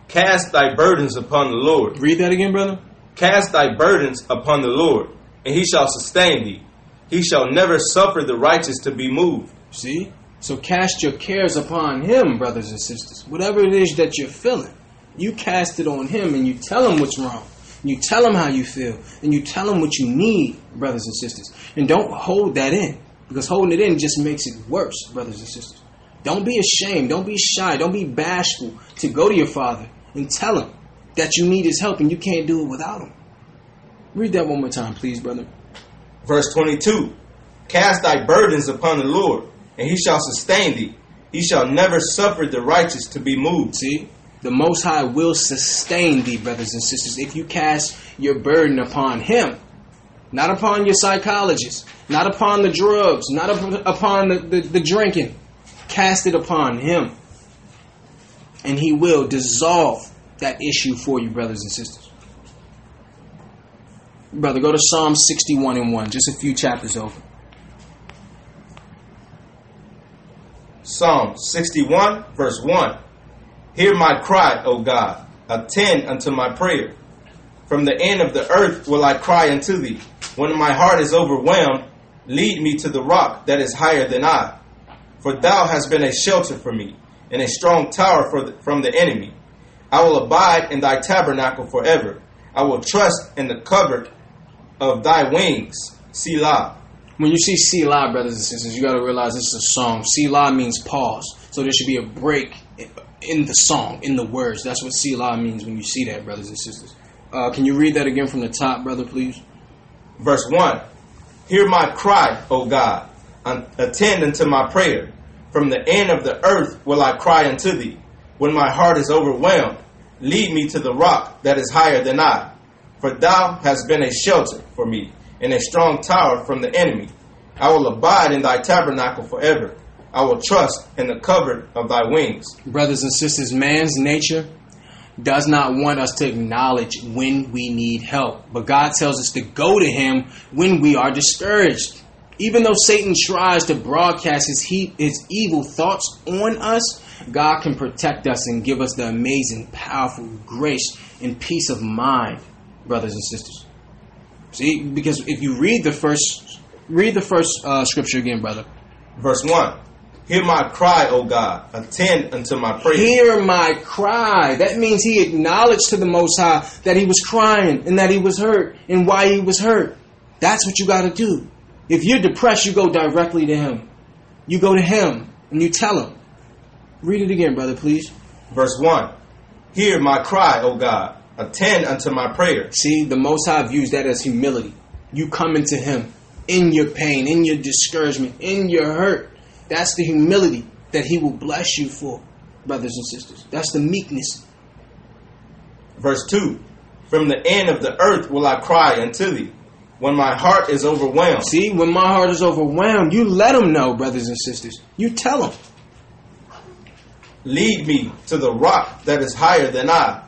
Cast thy burdens upon the Lord. Read that again, brother. Cast thy burdens upon the Lord, and he shall sustain thee. He shall never suffer the righteous to be moved. See? So cast your cares upon him, brothers and sisters. Whatever it is that you're feeling, you cast it on him and you tell him what's wrong. You tell him how you feel, and you tell him what you need, brothers and sisters. And don't hold that in, because holding it in just makes it worse, brothers and sisters. Don't be ashamed. Don't be shy. Don't be bashful to go to your father and tell him that you need his help and you can't do it without him. Read that one more time, please, brother. Verse 22. Cast thy burdens upon the Lord, and he shall sustain thee. He shall never suffer the righteous to be moved. See? The Most High will sustain thee, brothers and sisters, if you cast your burden upon Him. Not upon your psychologist, not upon the drugs, not up- upon the, the, the drinking. Cast it upon Him. And He will dissolve that issue for you, brothers and sisters. Brother, go to Psalm 61 and 1, just a few chapters over. Psalm 61, verse 1. Hear my cry, O God. Attend unto my prayer. From the end of the earth will I cry unto thee. When my heart is overwhelmed, lead me to the rock that is higher than I. For thou hast been a shelter for me, and a strong tower for the, from the enemy. I will abide in thy tabernacle forever. I will trust in the covert of thy wings. Selah. When you see Selah, brothers and sisters, you got to realize this is a song. Selah means pause. So there should be a break in the song, in the words. That's what Selah means when you see that, brothers and sisters. Uh, can you read that again from the top, brother, please? Verse 1 Hear my cry, O God, attend unto my prayer. From the end of the earth will I cry unto thee. When my heart is overwhelmed, lead me to the rock that is higher than I. For thou hast been a shelter for me, and a strong tower from the enemy. I will abide in thy tabernacle forever. I will trust in the covert of thy wings. Brothers and sisters, man's nature does not want us to acknowledge when we need help. But God tells us to go to Him when we are discouraged. Even though Satan tries to broadcast his, he, his evil thoughts on us, God can protect us and give us the amazing, powerful grace and peace of mind, brothers and sisters. See, because if you read the first, read the first uh, scripture again, brother. Verse 1 Hear my cry, O God. Attend unto my prayer. Hear my cry. That means he acknowledged to the Most High that he was crying and that he was hurt and why he was hurt. That's what you got to do. If you're depressed, you go directly to him. You go to him and you tell him. Read it again, brother, please. Verse 1 Hear my cry, O God. Attend unto my prayer. See, the Most High views that as humility. You come into him in your pain, in your discouragement, in your hurt. That's the humility that he will bless you for, brothers and sisters. That's the meekness. Verse 2 From the end of the earth will I cry unto thee, when my heart is overwhelmed. See, when my heart is overwhelmed, you let them know, brothers and sisters. You tell them. Lead me to the rock that is higher than I,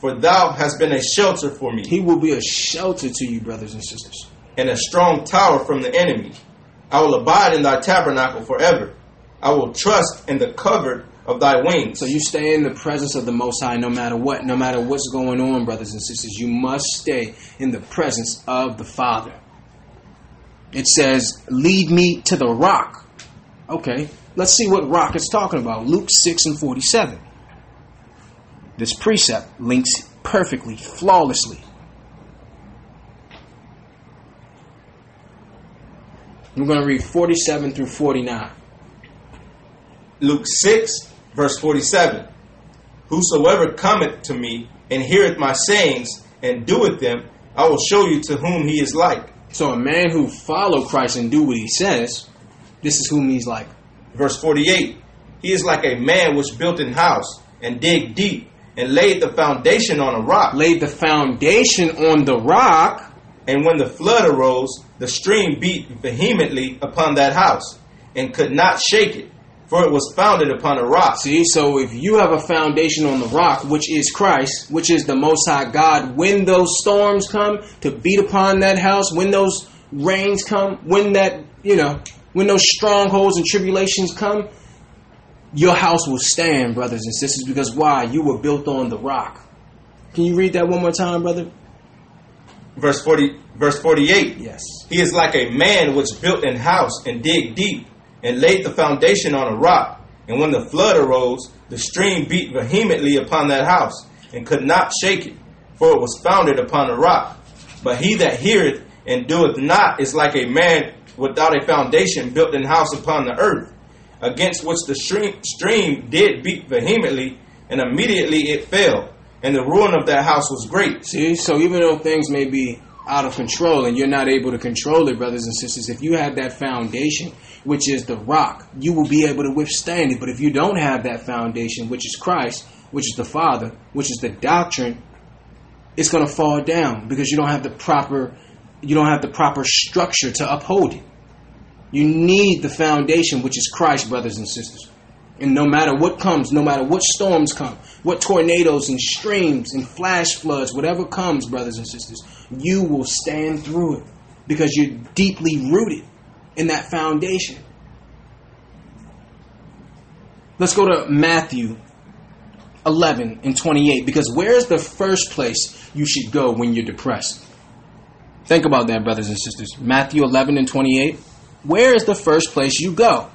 for thou hast been a shelter for me, He will be a shelter to you, brothers and sisters. and a strong tower from the enemy. I will abide in thy tabernacle forever. I will trust in the covert of thy wings. So you stay in the presence of the Most High no matter what, no matter what's going on, brothers and sisters. You must stay in the presence of the Father. It says, Lead me to the rock. Okay, let's see what rock it's talking about. Luke 6 and 47. This precept links perfectly, flawlessly. We're going to read 47 through 49. Luke 6, verse 47. Whosoever cometh to me and heareth my sayings and doeth them, I will show you to whom he is like. So a man who follow Christ and do what he says, this is whom he's like. Verse 48. He is like a man which built an house and dig deep and laid the foundation on a rock. Laid the foundation on the rock. And when the flood arose, the stream beat vehemently upon that house and could not shake it, for it was founded upon a rock. See, so if you have a foundation on the rock, which is Christ, which is the Most High God, when those storms come to beat upon that house, when those rains come, when that, you know, when those strongholds and tribulations come, your house will stand, brothers and sisters, because why? You were built on the rock. Can you read that one more time, brother? Verse 40, verse 48. Yes. He is like a man which built an house and dig deep and laid the foundation on a rock. And when the flood arose, the stream beat vehemently upon that house and could not shake it, for it was founded upon a rock. But he that heareth and doeth not is like a man without a foundation built an house upon the earth, against which the stream, stream did beat vehemently, and immediately it fell, and the ruin of that house was great. See, so even though things may be out of control and you're not able to control it, brothers and sisters, if you have that foundation, which is the rock, you will be able to withstand it. But if you don't have that foundation, which is Christ, which is the Father, which is the doctrine, it's going to fall down because you don't have the proper you don't have the proper structure to uphold it. You need the foundation, which is Christ, brothers and sisters. And no matter what comes, no matter what storms come, what tornadoes and streams and flash floods, whatever comes, brothers and sisters, you will stand through it because you're deeply rooted in that foundation. Let's go to Matthew 11 and 28 because where's the first place you should go when you're depressed? Think about that, brothers and sisters. Matthew 11 and 28. Where is the first place you go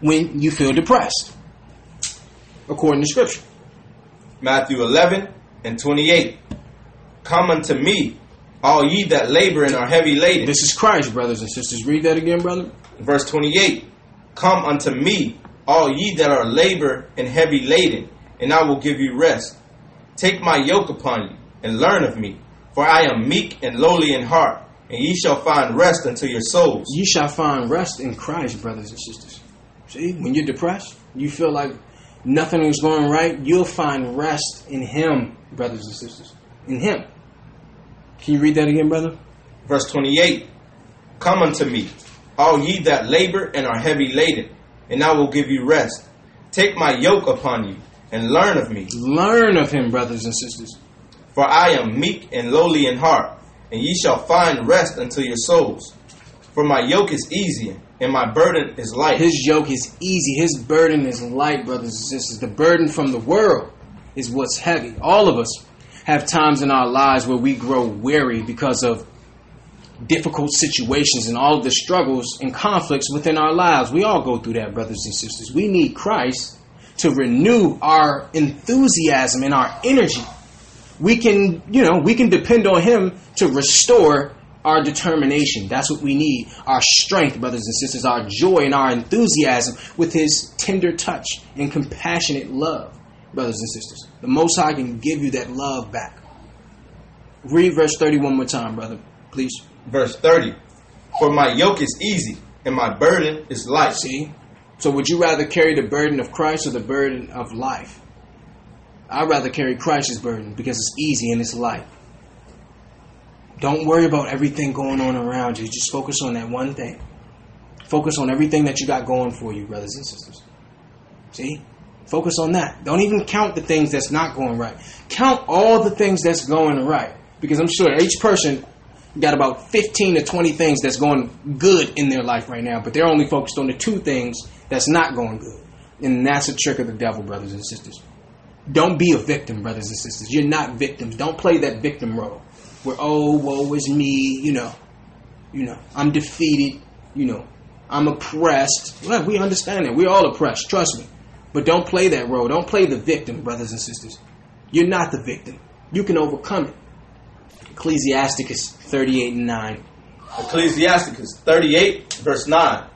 when you feel depressed? According to Scripture. Matthew 11 and 28. Come unto me, all ye that labor and are heavy laden. This is Christ, brothers and sisters. Read that again, brother. Verse 28. Come unto me, all ye that are labor and heavy laden, and I will give you rest. Take my yoke upon you, and learn of me, for I am meek and lowly in heart, and ye shall find rest unto your souls. You shall find rest in Christ, brothers and sisters. See, when you're depressed, you feel like nothing is going right, you'll find rest in Him, brothers and sisters. In Him. Can you read that again, brother? Verse 28 Come unto me, all ye that labor and are heavy laden, and I will give you rest. Take my yoke upon you, and learn of me, Learn of Him, brothers and sisters. for I am meek and lowly in heart, and ye shall find rest unto your souls. For my yoke is easy, and my burden is light. His yoke is easy. His burden is light, brothers and sisters. The burden from the world is what's heavy. All of us have times in our lives where we grow weary because of difficult situations and all of the struggles and conflicts within our lives. We all go through that, brothers and sisters. We need Christ to renew our enthusiasm and our energy. We can, you know, we can depend on Him to restore our determination. That's what we need. Our strength, brothers and sisters, our joy and our enthusiasm with His tender touch and compassionate love, brothers and sisters. The Most High can give you that love back. Read verse 30 one more time, brother, please. Verse 30 For my yoke is easy and my burden is light. See? So would you rather carry the burden of Christ or the burden of life? I'd rather carry Christ's burden because it's easy and it's light. Don't worry about everything going on around you. Just focus on that one thing. Focus on everything that you got going for you, brothers and sisters. See? Focus on that. Don't even count the things that's not going right. Count all the things that's going right. Because I'm sure each person got about 15 to 20 things that's going good in their life right now, but they're only focused on the two things that's not going good. And that's a trick of the devil, brothers and sisters. Don't be a victim, brothers and sisters. You're not victims. Don't play that victim role. Where oh, woe is me, you know. You know, I'm defeated, you know. I'm oppressed. Well, we understand that. We're all oppressed, trust me. But don't play that role. Don't play the victim, brothers and sisters. You're not the victim. You can overcome it. Ecclesiasticus 38 and 9. Ecclesiasticus 38, verse 9.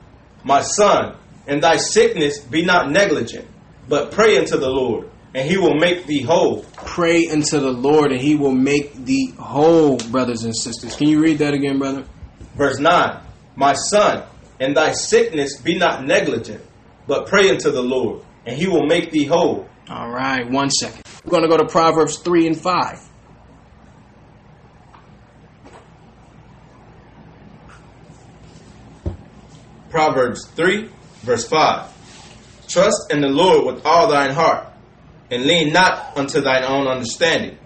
My son, in thy sickness be not negligent, but pray unto the Lord, and he will make thee whole. Pray unto the Lord, and he will make thee whole, brothers and sisters. Can you read that again, brother? Verse 9. My son, in thy sickness be not negligent, but pray unto the Lord, and he will make thee whole. All right, one second. We're going to go to Proverbs 3 and 5. Proverbs 3, verse 5. Trust in the Lord with all thine heart, and lean not unto thine own understanding.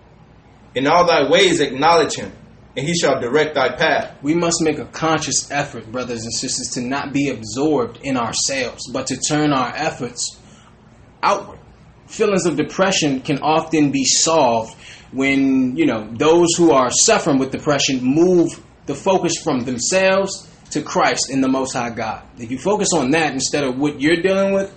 In all thy ways acknowledge him, and he shall direct thy path. We must make a conscious effort, brothers and sisters, to not be absorbed in ourselves, but to turn our efforts outward. Feelings of depression can often be solved when, you know, those who are suffering with depression move the focus from themselves to Christ in the Most High God. If you focus on that instead of what you're dealing with,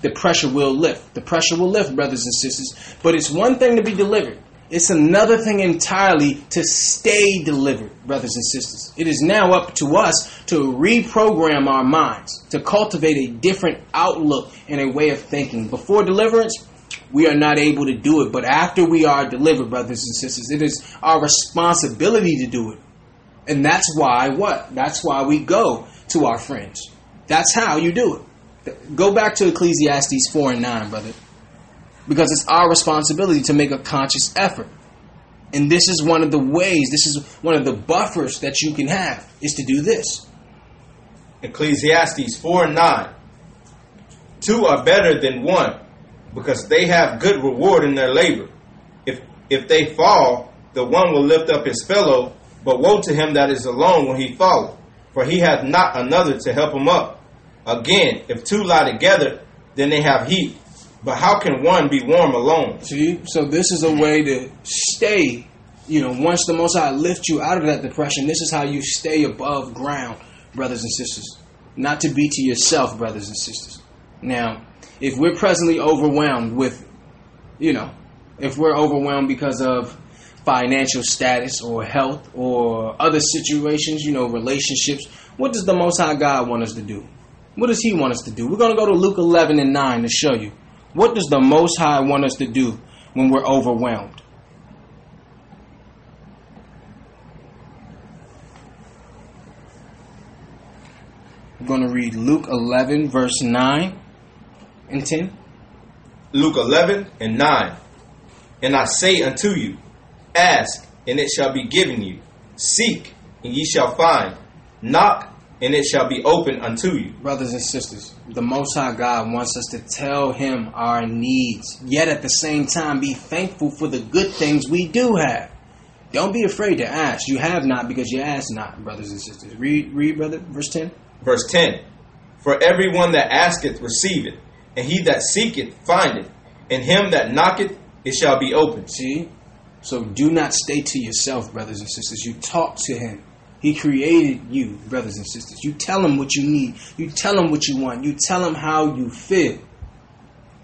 the pressure will lift. The pressure will lift, brothers and sisters. But it's one thing to be delivered. It's another thing entirely to stay delivered, brothers and sisters. It is now up to us to reprogram our minds, to cultivate a different outlook and a way of thinking. Before deliverance, we are not able to do it. But after we are delivered, brothers and sisters, it is our responsibility to do it. And that's why what? That's why we go to our friends. That's how you do it. Go back to Ecclesiastes 4 and 9, brother. Because it's our responsibility to make a conscious effort. And this is one of the ways, this is one of the buffers that you can have, is to do this. Ecclesiastes 4 and 9. Two are better than one, because they have good reward in their labor. If if they fall, the one will lift up his fellow, but woe to him that is alone when he falleth, for he hath not another to help him up. Again, if two lie together, then they have heat. But how can one be warm alone? See, so this is a way to stay. You know, once the Most High lifts you out of that depression, this is how you stay above ground, brothers and sisters. Not to be to yourself, brothers and sisters. Now, if we're presently overwhelmed with, you know, if we're overwhelmed because of financial status or health or other situations, you know, relationships, what does the Most High God want us to do? What does He want us to do? We're going to go to Luke 11 and 9 to show you. What does the Most High want us to do when we're overwhelmed? We're going to read Luke 11, verse 9 and 10. Luke 11 and 9. And I say unto you, Ask, and it shall be given you. Seek, and ye shall find. Knock, and it shall be open unto you. Brothers and sisters, the Most High God wants us to tell Him our needs, yet at the same time be thankful for the good things we do have. Don't be afraid to ask. You have not because you ask not, brothers and sisters. Read, read, brother, verse 10. Verse 10 For everyone that asketh receiveth, and he that seeketh findeth, and him that knocketh it shall be opened. See? So do not stay to yourself, brothers and sisters. You talk to Him. He created you, brothers and sisters. You tell him what you need. You tell him what you want. You tell him how you feel.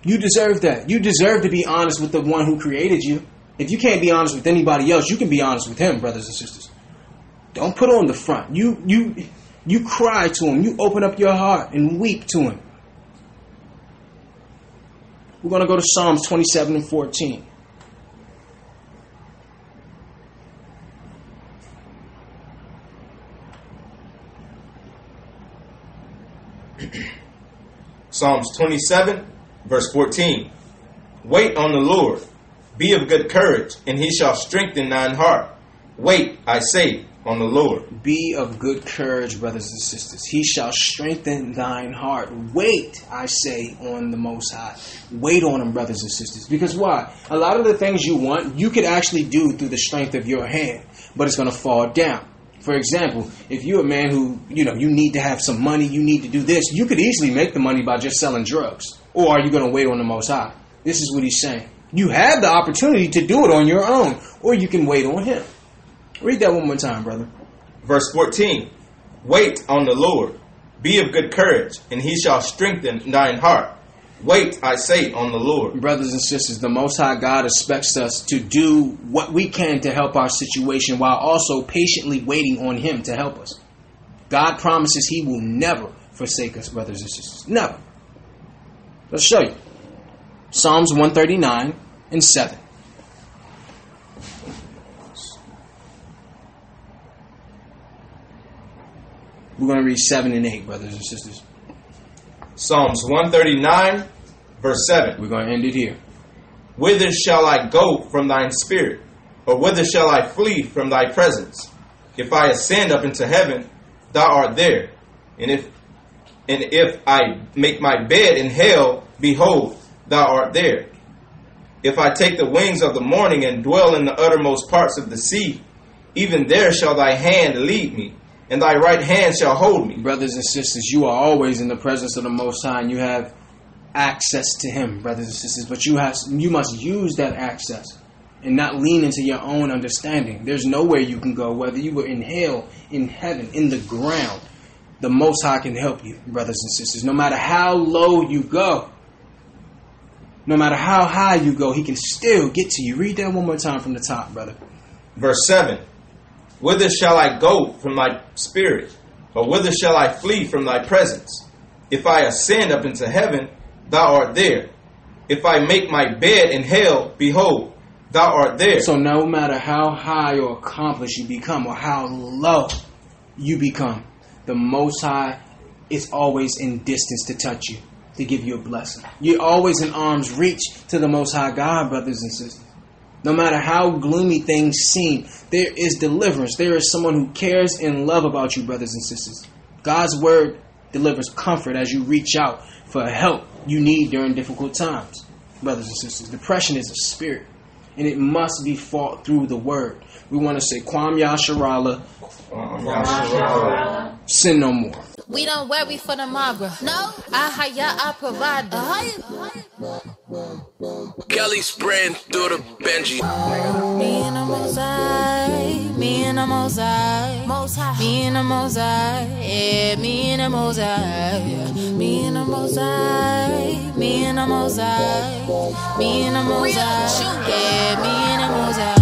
You deserve that. You deserve to be honest with the one who created you. If you can't be honest with anybody else, you can be honest with him, brothers and sisters. Don't put on the front. You you you cry to him. You open up your heart and weep to him. We're going to go to Psalms 27 and 14. Psalms 27, verse 14. Wait on the Lord, be of good courage, and he shall strengthen thine heart. Wait, I say, on the Lord. Be of good courage, brothers and sisters. He shall strengthen thine heart. Wait, I say, on the Most High. Wait on him, brothers and sisters. Because why? A lot of the things you want, you could actually do through the strength of your hand, but it's going to fall down. For example, if you're a man who, you know, you need to have some money, you need to do this, you could easily make the money by just selling drugs. Or are you going to wait on the Most High? This is what he's saying. You have the opportunity to do it on your own, or you can wait on him. Read that one more time, brother. Verse 14. Wait on the Lord, be of good courage, and he shall strengthen thine heart. Wait, I say, on the Lord. Brothers and sisters, the Most High God expects us to do what we can to help our situation while also patiently waiting on Him to help us. God promises He will never forsake us, brothers and sisters. Never. Let's show you. Psalms 139 and 7. We're going to read 7 and 8, brothers and sisters. Psalms 139, verse 7. We're going to end it here. Whither shall I go from thine spirit? Or whither shall I flee from thy presence? If I ascend up into heaven, thou art there. And if and if I make my bed in hell, behold, thou art there. If I take the wings of the morning and dwell in the uttermost parts of the sea, even there shall thy hand lead me, and thy right hand shall hold me. Brothers and sisters, you are always in the presence of the Most High, and you have access to Him, brothers and sisters. But you have you must use that access and not lean into your own understanding. There's nowhere you can go, whether you were in hell, in heaven, in the ground. The Most High can help you, brothers and sisters. No matter how low you go, no matter how high you go, He can still get to you. Read that one more time from the top, brother. Verse 7 Whither shall I go from thy spirit? Or whither shall I flee from thy presence? If I ascend up into heaven, thou art there. If I make my bed in hell, behold, thou art there. So no matter how high or accomplished you become or how low you become, the Most High is always in distance to touch you, to give you a blessing. You're always in arm's reach to the Most High God, brothers and sisters. No matter how gloomy things seem, there is deliverance. There is someone who cares and love about you, brothers and sisters. God's word delivers comfort as you reach out for help you need during difficult times, brothers and sisters. Depression is a spirit, and it must be fought through the word. We want to say, Kwam Yasharala, sin no more. We don't worry for the tomorrow. No, I hire, I provide. Kelly spraying through the Benji. Me and the mosaic, me and the mosaic, me and the mosaic, yeah, me and the mosaic, me and the mosaic, me and the mosaic, me and the mosaic, yeah, me and the mosaic.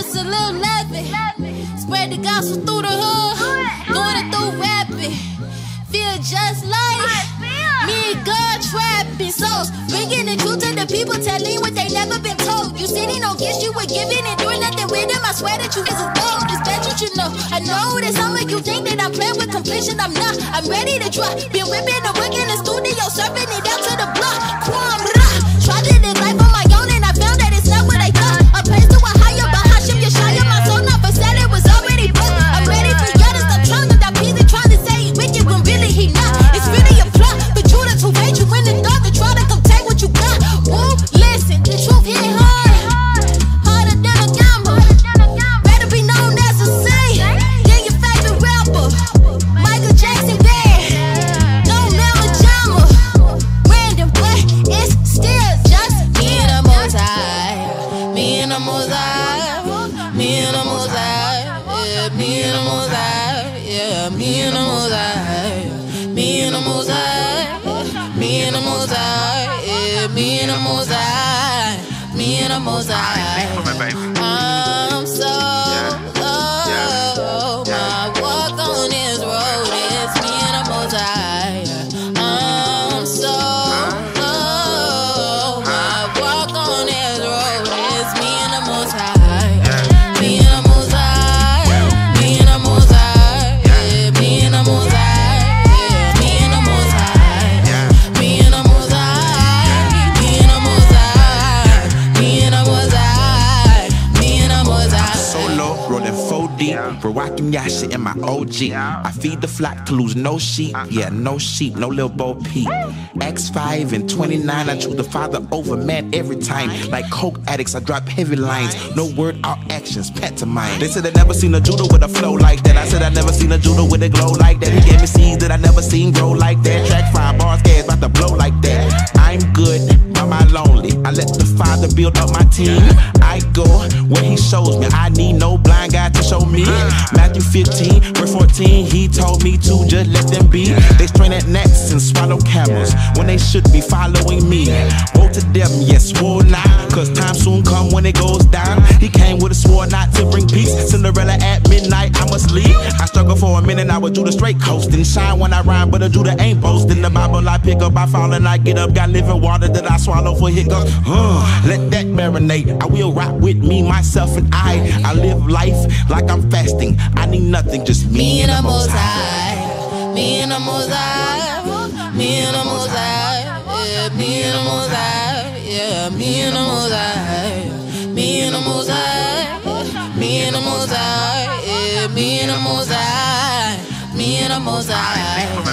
Just a little leaven. Spread the gospel through the hood. Doing it through rapping. Feel just like me and God trapping souls. Bringing the truth to the people, telling what they never been told. You sitting on gifts you were giving and doing nothing with them. I swear that you is a gold. It's bad that you know. I know that some of you think that I'm playing with completion. I'm not. I'm ready to drop. Been ripping the work in the studio, serving it out to the block. Lose no sheep. Yeah, no sheep, no little Bo Peep. X5 and 29, I choose the father over man every time. Like coke addicts, I drop heavy lines. No word, all actions, pet to mine. They said I never seen a Judah with a flow like that. I said I never seen a Judah with a glow like that. He gave me seeds that I never seen grow like that. Track five bars, gas about to blow like that. I'm good, but my lonely. I let the father build up my team. I go where he shows me. I need no blind guy to show me. Matthew 15, verse 14, he told me to just let them be. They strain at gnats and swallow camels when they should be following me. Woe to them, yes, woe not. Cause time soon come when it goes down. He came with a sword not to bring peace. Cinderella at midnight, I must leave. I struggle for a minute, I was the straight coast. And Shine when I rhyme, but a Judah ain't boasting. The Bible I pick up, I fall and I get up. Got living water that I swallow for hiccups. Uh, let that marinate. I will rock with me, myself, and I. I live life like I'm fasting. I need nothing, just me, Me and the most high. Me and the most high. Me and the most high. Yeah, me and the most high. Yeah, me and the most high. Me and the most high. Me and the most high. Yeah, me and the most high. Me and the most high.